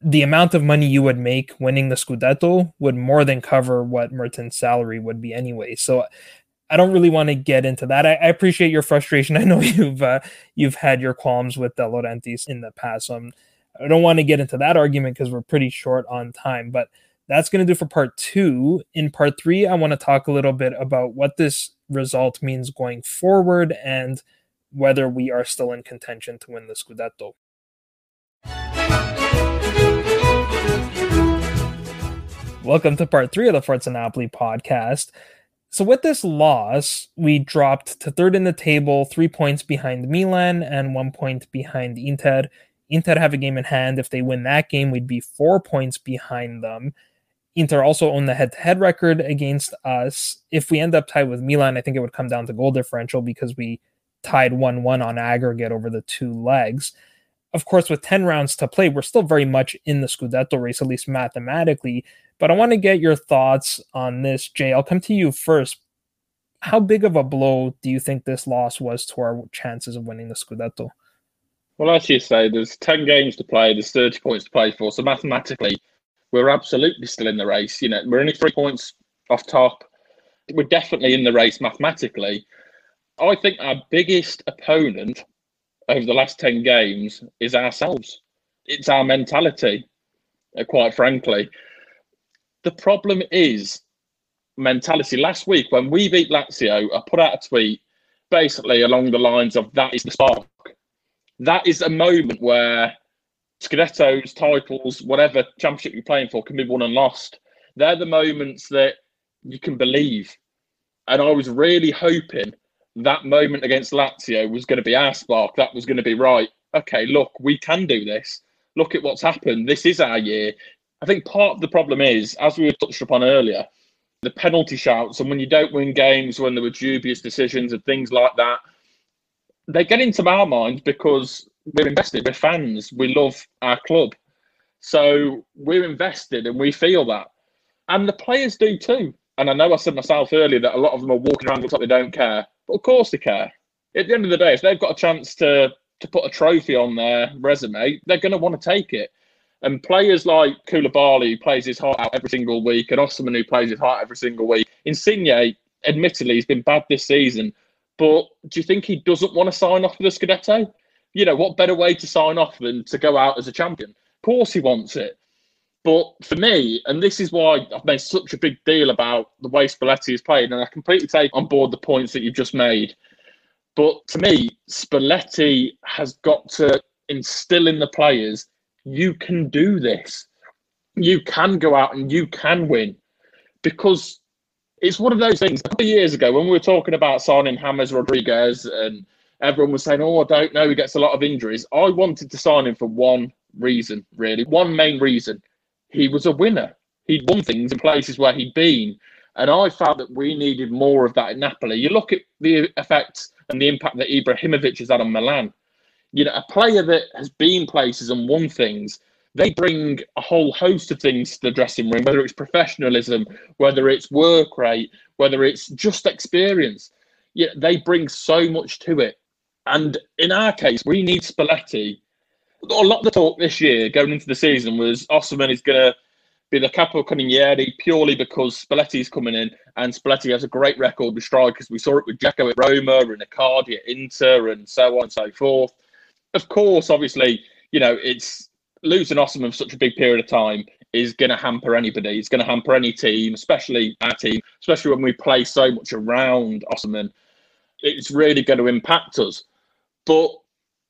The amount of money you would make winning the Scudetto would more than cover what Mertens' salary would be anyway. So I don't really want to get into that. I, I appreciate your frustration. I know you've uh, you've had your qualms with De Laurentiis in the past. So I'm, I don't want to get into that argument because we're pretty short on time. But that's going to do for part two. In part three, I want to talk a little bit about what this result means going forward and whether we are still in contention to win the Scudetto. Welcome to part three of the Forza Napoli podcast. So with this loss, we dropped to third in the table, three points behind Milan and one point behind Inter. Inter have a game in hand. If they win that game, we'd be four points behind them. Inter also own the head-to-head record against us. If we end up tied with Milan, I think it would come down to goal differential because we tied 1-1 on aggregate over the two legs. Of course, with 10 rounds to play, we're still very much in the Scudetto race, at least mathematically. But I want to get your thoughts on this, Jay. I'll come to you first. How big of a blow do you think this loss was to our chances of winning the Scudetto? Well, as you say, there's 10 games to play, there's 30 points to play for. So mathematically, we're absolutely still in the race. You know, we're only three points off top. We're definitely in the race mathematically. I think our biggest opponent over the last 10 games is ourselves. It's our mentality, uh, quite frankly. The problem is mentality. Last week, when we beat Lazio, I put out a tweet basically along the lines of that is the spark. That is a moment where Scudettos, titles, whatever championship you're playing for can be won and lost. They're the moments that you can believe. And I was really hoping that moment against Lazio was going to be our spark. That was going to be right. Okay, look, we can do this. Look at what's happened. This is our year. I think part of the problem is, as we were touched upon earlier, the penalty shouts and when you don't win games when there were dubious decisions and things like that, they get into our minds because we're invested, we're fans, we love our club. So we're invested and we feel that. And the players do too. And I know I said myself earlier that a lot of them are walking around looks like they don't care. Of course they care. At the end of the day, if they've got a chance to to put a trophy on their resume, they're going to want to take it. And players like Koulibaly, who plays his heart out every single week, and Osimhen, who plays his heart every single week. Insigne, admittedly, he's been bad this season, but do you think he doesn't want to sign off for the Scudetto? You know, what better way to sign off than to go out as a champion? Of course he wants it. But for me, and this is why I've made such a big deal about the way Spalletti is playing, and I completely take on board the points that you've just made. But to me, Spalletti has got to instill in the players you can do this. You can go out and you can win because it's one of those things. A couple of years ago, when we were talking about signing James Rodriguez, and everyone was saying, "Oh, I don't know, he gets a lot of injuries." I wanted to sign him for one reason, really, one main reason. He was a winner. He'd won things in places where he'd been, and I felt that we needed more of that in Napoli. You look at the effects and the impact that Ibrahimovic has had on Milan you know, a player that has been places and won things, they bring a whole host of things to the dressing room, whether it's professionalism, whether it's work rate, whether it's just experience. Yeah, they bring so much to it. And in our case, we need Spalletti. A lot of the talk this year going into the season was Osimhen is going to be the capocannoniere purely because Spalletti's coming in and Spalletti has a great record with strikers. We saw it with Dzeko at Roma and Icardi at Inter and so on and so forth of course, obviously, you know, it's losing Osimhen for such a big period of time is going to hamper anybody. It's going to hamper any team, especially our team, especially when we play so much around Osimhen. It's really going to impact us. But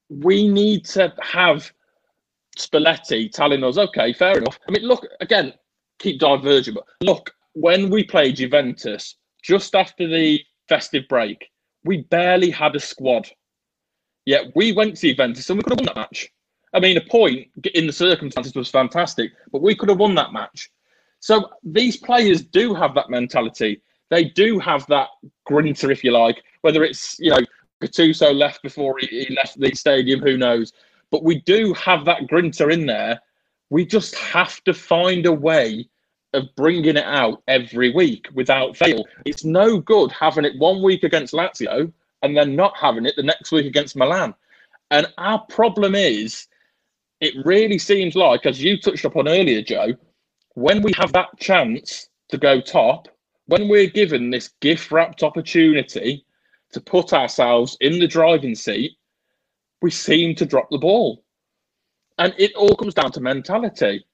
we need to have Spalletti telling us, okay, fair enough. I mean, look, again, keep diverging, but look, when we played Juventus just after the festive break, we barely had a squad. Yet we went to Juventus and we could have won that match. I mean, a point in the circumstances was fantastic, but we could have won that match. So these players do have that mentality. They do have that grinta, if you like. Whether it's you know Gattuso left before he, he left the stadium, who knows? But we do have that grinta in there. We just have to find a way of bringing it out every week without fail. It's no good having it one week against Lazio and then not having it the next week against Milan. And our problem is, it really seems like, as you touched upon earlier, Joe, when we have that chance to go top, when we're given this gift wrapped opportunity to put ourselves in the driving seat, we seem to drop the ball. And it all comes down to mentality.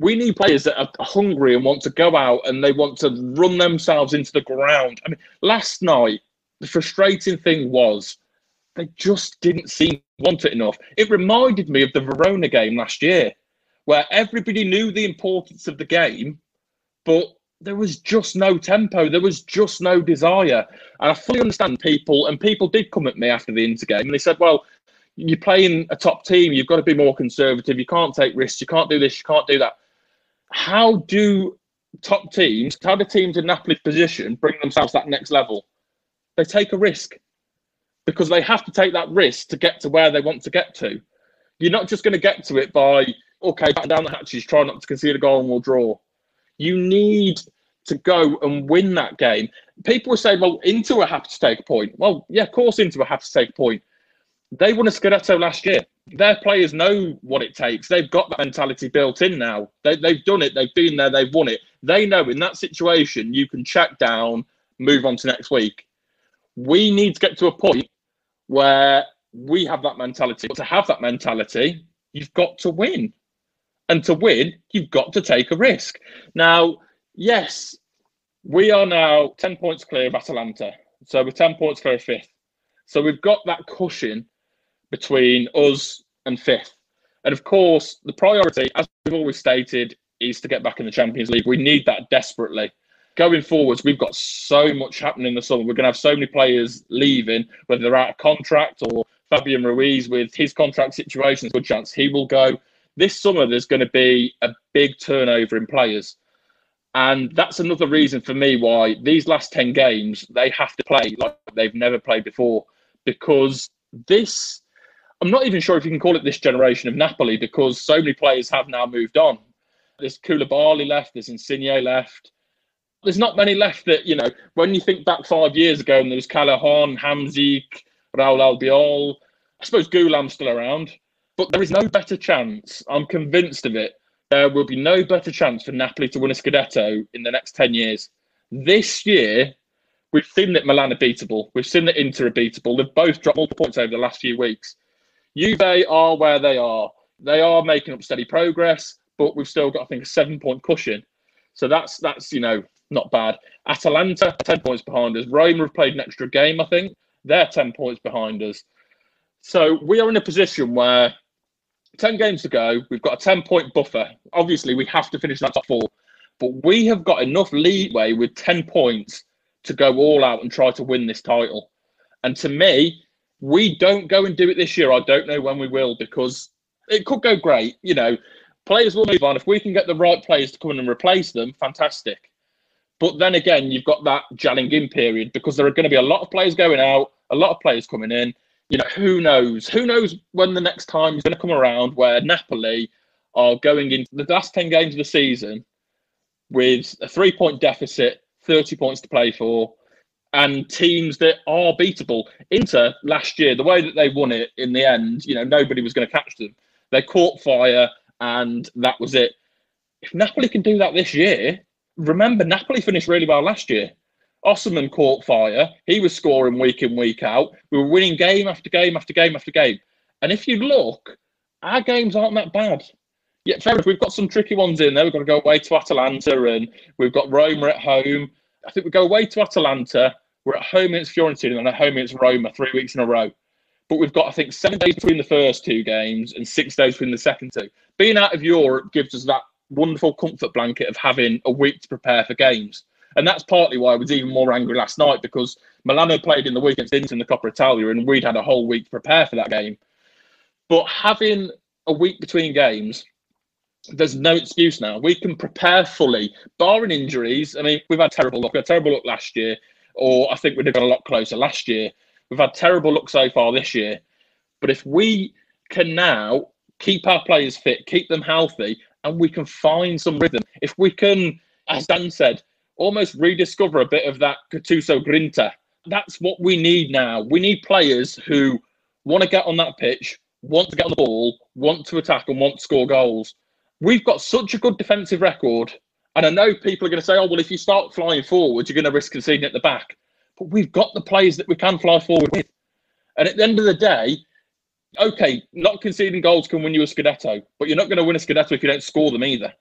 We need players that are hungry and want to go out and they want to run themselves into the ground. I mean, last night, the frustrating thing was they just didn't seem want it enough. It reminded me of the Verona game last year, where everybody knew the importance of the game, but there was just no tempo. There was just no desire. And I fully understand people, and people did come at me after the Inter game, and they said, well, you're playing a top team. You've got to be more conservative. You can't take risks. You can't do this. You can't do that. How do top teams, how do teams in Napoli's position bring themselves that next level? They take a risk because they have to take that risk to get to where they want to get to. You're not just going to get to it by, okay, down the hatches, try not to concede a goal and we'll draw. You need to go and win that game. People will say, well, Inter will have to take a point. Well, yeah, of course, Inter will have to take a point. They won a Scudetto last year. Their players know what it takes. They've got that mentality built in now. They, they've done it. They've been there. They've won it. They know in that situation, you can check down, move on to next week. We need to get to a point where we have that mentality. But to have that mentality, you've got to win. And to win, you've got to take a risk. Now, yes, we are now 10 points clear of Atalanta. So we're 10 points clear of fifth. So we've got that cushion between us and fifth. And of course, the priority, as we've always stated, is to get back in the Champions League. We need that desperately. Going forwards, we've got so much happening in the summer. We're going to have so many players leaving, whether they're out of contract or Fabian Ruiz with his contract situation, good chance he will go. This summer, there's going to be a big turnover in players. And that's another reason for me why these last 10 games, they have to play like they've never played before. Because this, I'm not even sure if you can call it this generation of Napoli because so many players have now moved on. There's Koulibaly left, there's Insigne left. There's not many left that, you know, when you think back five years ago and there was Callejón, Hamsik, Raul Albiol, I suppose Ghoulam's still around, but there is no better chance, I'm convinced of it, there will be no better chance for Napoli to win a Scudetto in the next 10 years. This year, we've seen that Milan are beatable. We've seen that Inter are beatable. They've both dropped multiple points over the last few weeks. Juve are where they are. They are making up steady progress, but we've still got, I think, a seven point cushion. So that's, that's you know, not bad. Atalanta, 10 points behind us. Roma have played an extra game, I think. They're 10 points behind us. So we are in a position where 10 games to go. We've got a 10 point buffer. Obviously, we have to finish that top four, but we have got enough leeway with 10 points to go all out and try to win this title. And to me, we don't go and do it this year. I don't know when we will because it could go great. You know, players will move on. If we can get the right players to come in and replace them, fantastic. But then again, you've got that gelling in period because there are going to be a lot of players going out, a lot of players coming in you know, who knows? Who knows when the next time is going to come around where Napoli are going into the last 10 games of the season with a three point deficit, 30 points to play for, and teams that are beatable. Inter last year, the way that they won it in the end, you know, nobody was going to catch them. They caught fire and that was it. If Napoli can do that this year, remember, Napoli finished really well last year. Osimhen caught fire. He was scoring week in, week out. We were winning game after game after game after game. And if you look, our games aren't that bad. Yeah, fair enough. We've got some tricky ones in there. We've got to go away to Atalanta and we've got Roma at home. I think we go away to Atalanta. We're at home against Fiorentina and at home against Roma three weeks in a row. But we've got, I think, seven days between the first two games and six days between the second two. Being out of Europe gives us that wonderful comfort blanket of having a week to prepare for games. And that's partly why I was even more angry last night because Milano played in the week against Inter in the Coppa Italia and we'd had a whole week to prepare for that game. But having a week between games, there's no excuse now. We can prepare fully, barring injuries. I mean, we've had terrible luck. Had terrible luck last year, or I think we'd have got a lot closer last year. We've had terrible luck so far this year. But if we can now keep our players fit, keep them healthy, and we can find some rhythm, if we can, as Dan said, almost rediscover a bit of that Gattuso grinta. That's what we need now. We need players who want to get on that pitch, want to get on the ball, want to attack, and want to score goals. We've got such a good defensive record. And I know people are going to say, oh, well, if you start flying forward, you're going to risk conceding at the back. But we've got the players that we can fly forward with. And at the end of the day, okay, not conceding goals can win you a Scudetto, but you're not going to win a Scudetto if you don't score them either.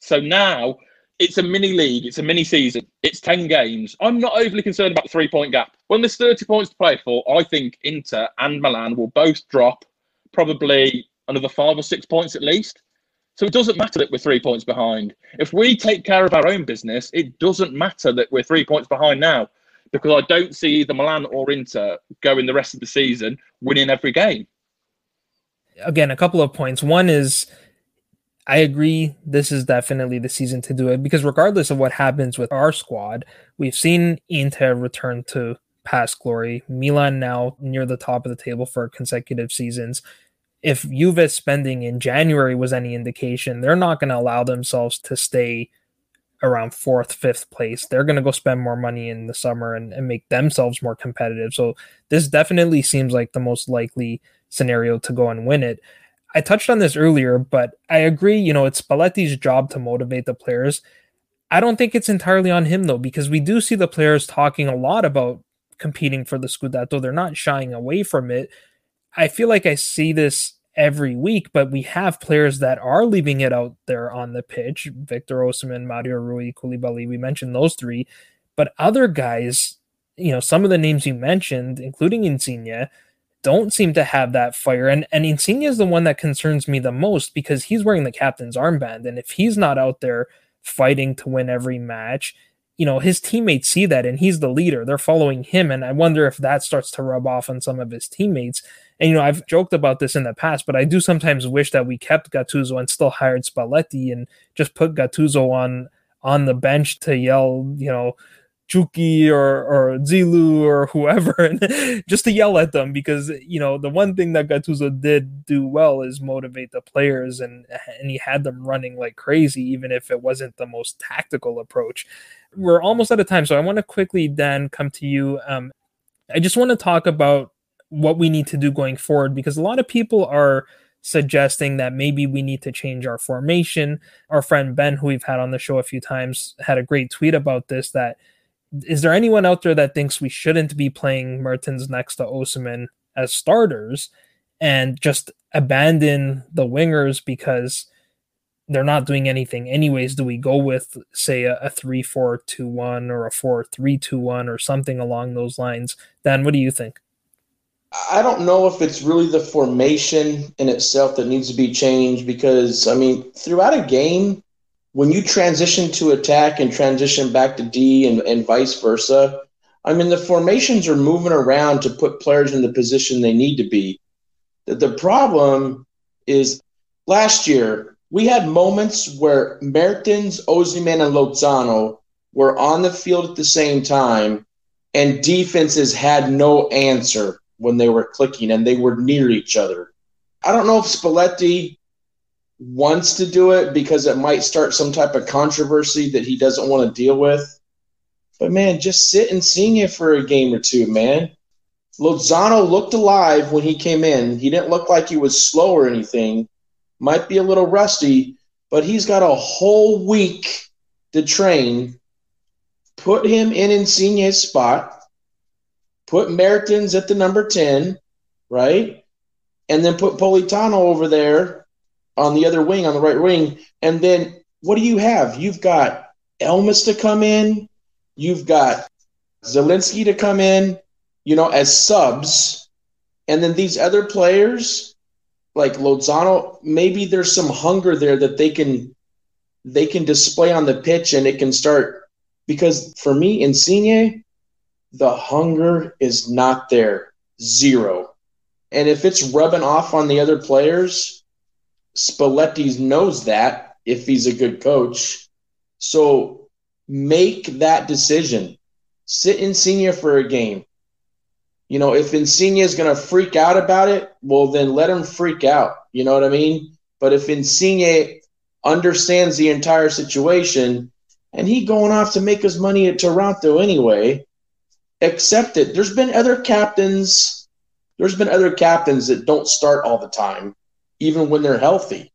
So now it's a mini league, it's a mini season, it's 10 games. I'm not overly concerned about the three point gap. When there's 30 points to play for, I think Inter and Milan will both drop probably another five or six points at least. So it doesn't matter that we're three points behind. If we take care of our own business, it doesn't matter that we're three points behind now because I don't see either Milan or Inter going the rest of the season winning every game. Again, a couple of points. One is I agree this is definitely the season to do it because regardless of what happens with our squad, we've seen Inter return to past glory. Milan now near the top of the table for consecutive seasons. If Juve's spending in January was any indication, they're not going to allow themselves to stay around fourth, fifth place. They're going to go spend more money in the summer and, and make themselves more competitive. So this definitely seems like the most likely scenario to go and win it. I touched on this earlier, but I agree, you know, it's Spalletti's job to motivate the players. I don't think it's entirely on him though, because we do see the players talking a lot about competing for the Scudetto. They're not shying away from it. I feel like I see this every week, but we have players that are leaving it out there on the pitch. Victor Osimhen, Mario Rui, Koulibaly, we mentioned those three. But other guys, you know, some of the names you mentioned, including Insigne, don't seem to have that fire. And and Insigne is the one that concerns me the most because he's wearing the captain's armband. And if he's not out there fighting to win every match, you know, his teammates see that and he's the leader. They're following him. And I wonder if that starts to rub off on some of his teammates. And you know, I've joked about this in the past, but I do sometimes wish that we kept Gattuso and still hired Spalletti and just put Gattuso on on the bench to yell, you know, Chucky or or Zilu or whoever, and just to yell at them because you know the one thing that Gattuso did do well is motivate the players and and he had them running like crazy, even if it wasn't the most tactical approach. We're almost out of time, so I want to quickly then come to you. Um, I just want to talk about what we need to do going forward because a lot of people are suggesting that maybe we need to change our formation. Our friend Ben, who we've had on the show a few times, had a great tweet about this that is there anyone out there that thinks we shouldn't be playing Mertens next to Osimhen as starters and just abandon the wingers because they're not doing anything anyways? Do we go with say a, a 3-4-2-1 or a 4-3-2-1 or something along those lines? Dan, what do you think? I don't know if it's really the formation in itself that needs to be changed because I mean, throughout a game, when you transition to attack and transition back to D and, and vice versa, I mean, the formations are moving around to put players in the position they need to be. The, the problem is last year, we had moments where Mertens, Osimhen, and Lozano were on the field at the same time, and defenses had no answer when they were clicking and they were near each other. I don't know if Spalletti wants to do it because it might start some type of controversy that he doesn't want to deal with. But man, just sit Insigne for a game or two, man. Lozano looked alive when he came in. He didn't look like he was slow or anything. Might be a little rusty, but he's got a whole week to train. Put him in Insigne's spot. Put Mertens at the number 10, right? And then put Politano over there on the other wing, on the right wing. And then what do you have? You've got Elmas to come in. You've got Zielinski to come in, you know, as subs. And then these other players, like Lozano, maybe there's some hunger there that they can they can display on the pitch and it can start because for me, Insigne, the hunger is not there. Zero. And if it's rubbing off on the other players, Spalletti knows that if he's a good coach. So make that decision. Sit Insigne for a game. You know, if Insigne is going to freak out about it, well, then let him freak out. You know what I mean? But if Insigne understands the entire situation and he going off to make his money at Toronto anyway, accept it. There's been other captains. There's been other captains that don't start all the time even when they're healthy,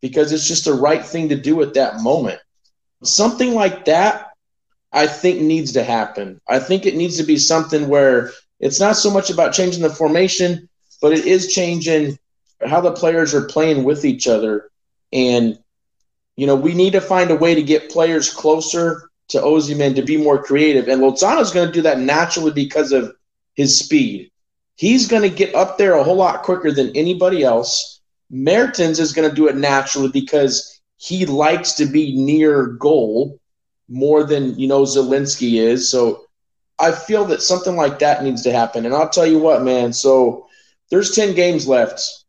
because it's just the right thing to do at that moment. Something like that, I think, needs to happen. I think it needs to be something where it's not so much about changing the formation, but it is changing how the players are playing with each other. And, you know, we need to find a way to get players closer to Osimhen to be more creative. And Lozano is going to do that naturally because of his speed. He's going to get up there a whole lot quicker than anybody else Mertens is going to do it naturally because he likes to be near goal more than you know Zielinski is. So I feel that something like that needs to happen. And I'll tell you what, man. So there's ten games left,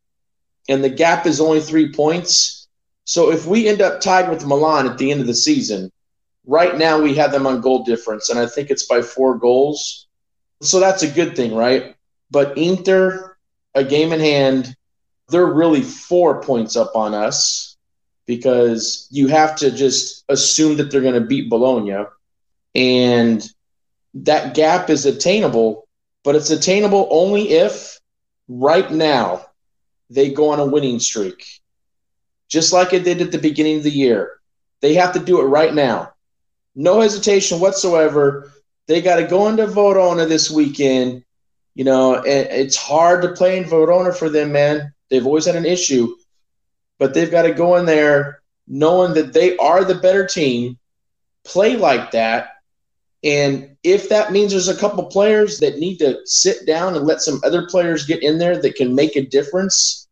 and the gap is only three points. So if we end up tied with Milan at the end of the season, right now we have them on goal difference, and I think it's by four goals. So that's a good thing, right? But Inter, a game in hand, they're really four points up on us because you have to just assume that they're going to beat Bologna. And that gap is attainable, but it's attainable only if right now they go on a winning streak. Just like it did at the beginning of the year. They have to do it right now. No hesitation whatsoever. They got to go into Verona this weekend. You know, it's hard to play in Verona for them, man. They've always had an issue, but they've got to go in there knowing that they are the better team, play like that. And if that means there's a couple players that need to sit down and let some other players get in there that can make a difference,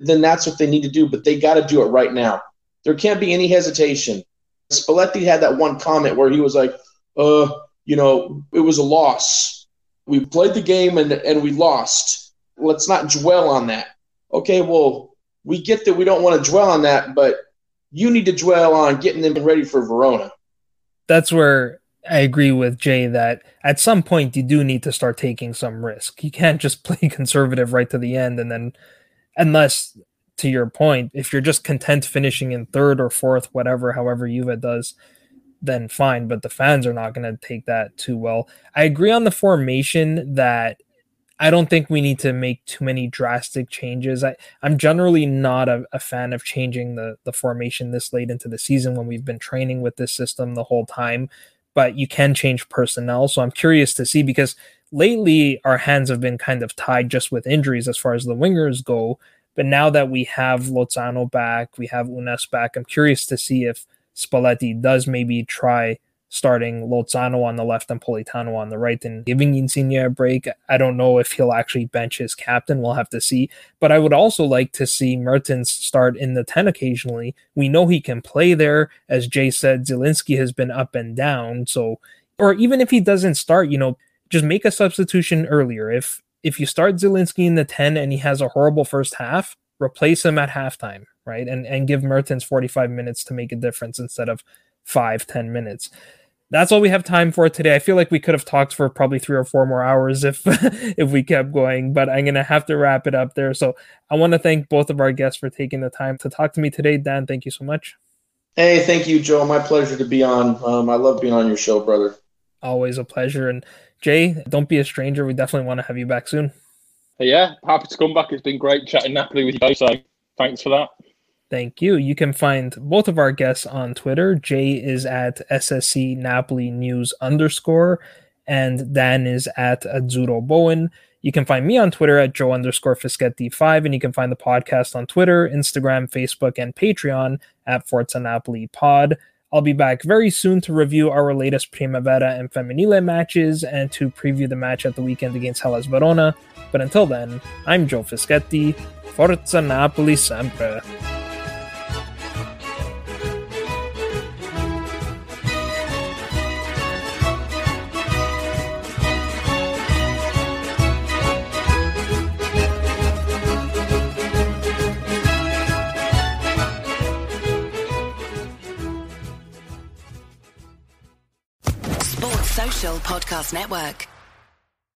then that's what they need to do. But they got to do it right now. There can't be any hesitation. Spalletti had that one comment where he was like, uh, you know, it was a loss. We played the game and, and we lost. Let's not dwell on that okay, well, we get that we don't want to dwell on that, but you need to dwell on getting them ready for Verona. That's where I agree with Jay that at some point you do need to start taking some risk. You can't just play conservative right to the end and then, unless to your point, if you're just content finishing in third or fourth, whatever, however Juve does, then fine. But the fans are not going to take that too well. I agree on the formation that I don't think we need to make too many drastic changes. I, I'm generally not a, a, fan of changing the, the formation this late into the season when we've been training with this system the whole time, but you can change personnel. So I'm curious to see because lately our hands have been kind of tied just with injuries as far as the wingers go. But now that we have Lozano back, we have Ounas back, I'm curious to see if Spalletti does maybe try starting Lozano on the left and Politano on the right and giving Insigne a break. I don't know if he'll actually bench his captain. We'll have to see. But I would also like to see Mertens start in the 10 occasionally. We know he can play there. As Jay said, Zielinski has been up and down. So, or even if he doesn't start, you know, just make a substitution earlier. If if you start Zielinski in the 10 and he has a horrible first half, replace him at halftime, right? And and give Mertens 45 minutes to make a difference instead of five, 10 minutes that's all we have time for today. I feel like we could have talked for probably three or four more hours if if we kept going, but I'm gonna have to wrap it up there. So I want to thank both of our guests for taking the time to talk to me today. Dan, thank you so much. Hey, thank you, Joe. My pleasure to be on. Um, I love being on your show, brother. Always a pleasure. And Jay, don't be a stranger. We definitely want to have you back soon. Yeah, happy to come back. It's been great chatting Napoli with you both. So thanks for that. Thank you. You can find both of our guests on Twitter. Jay is at SSC Napoli News underscore, and Dan is at Azzurro Bowen. You can find me on Twitter at Joe underscore Fischetti5, and you can find the podcast on Twitter, Instagram, Facebook, and Patreon at Forza Napoli Pod. I'll be back very soon to review our latest Primavera and Femminile matches and to preview the match at the weekend against Hellas Verona. But until then, I'm Joe Fischetti. Forza Napoli sempre. Podcast Network.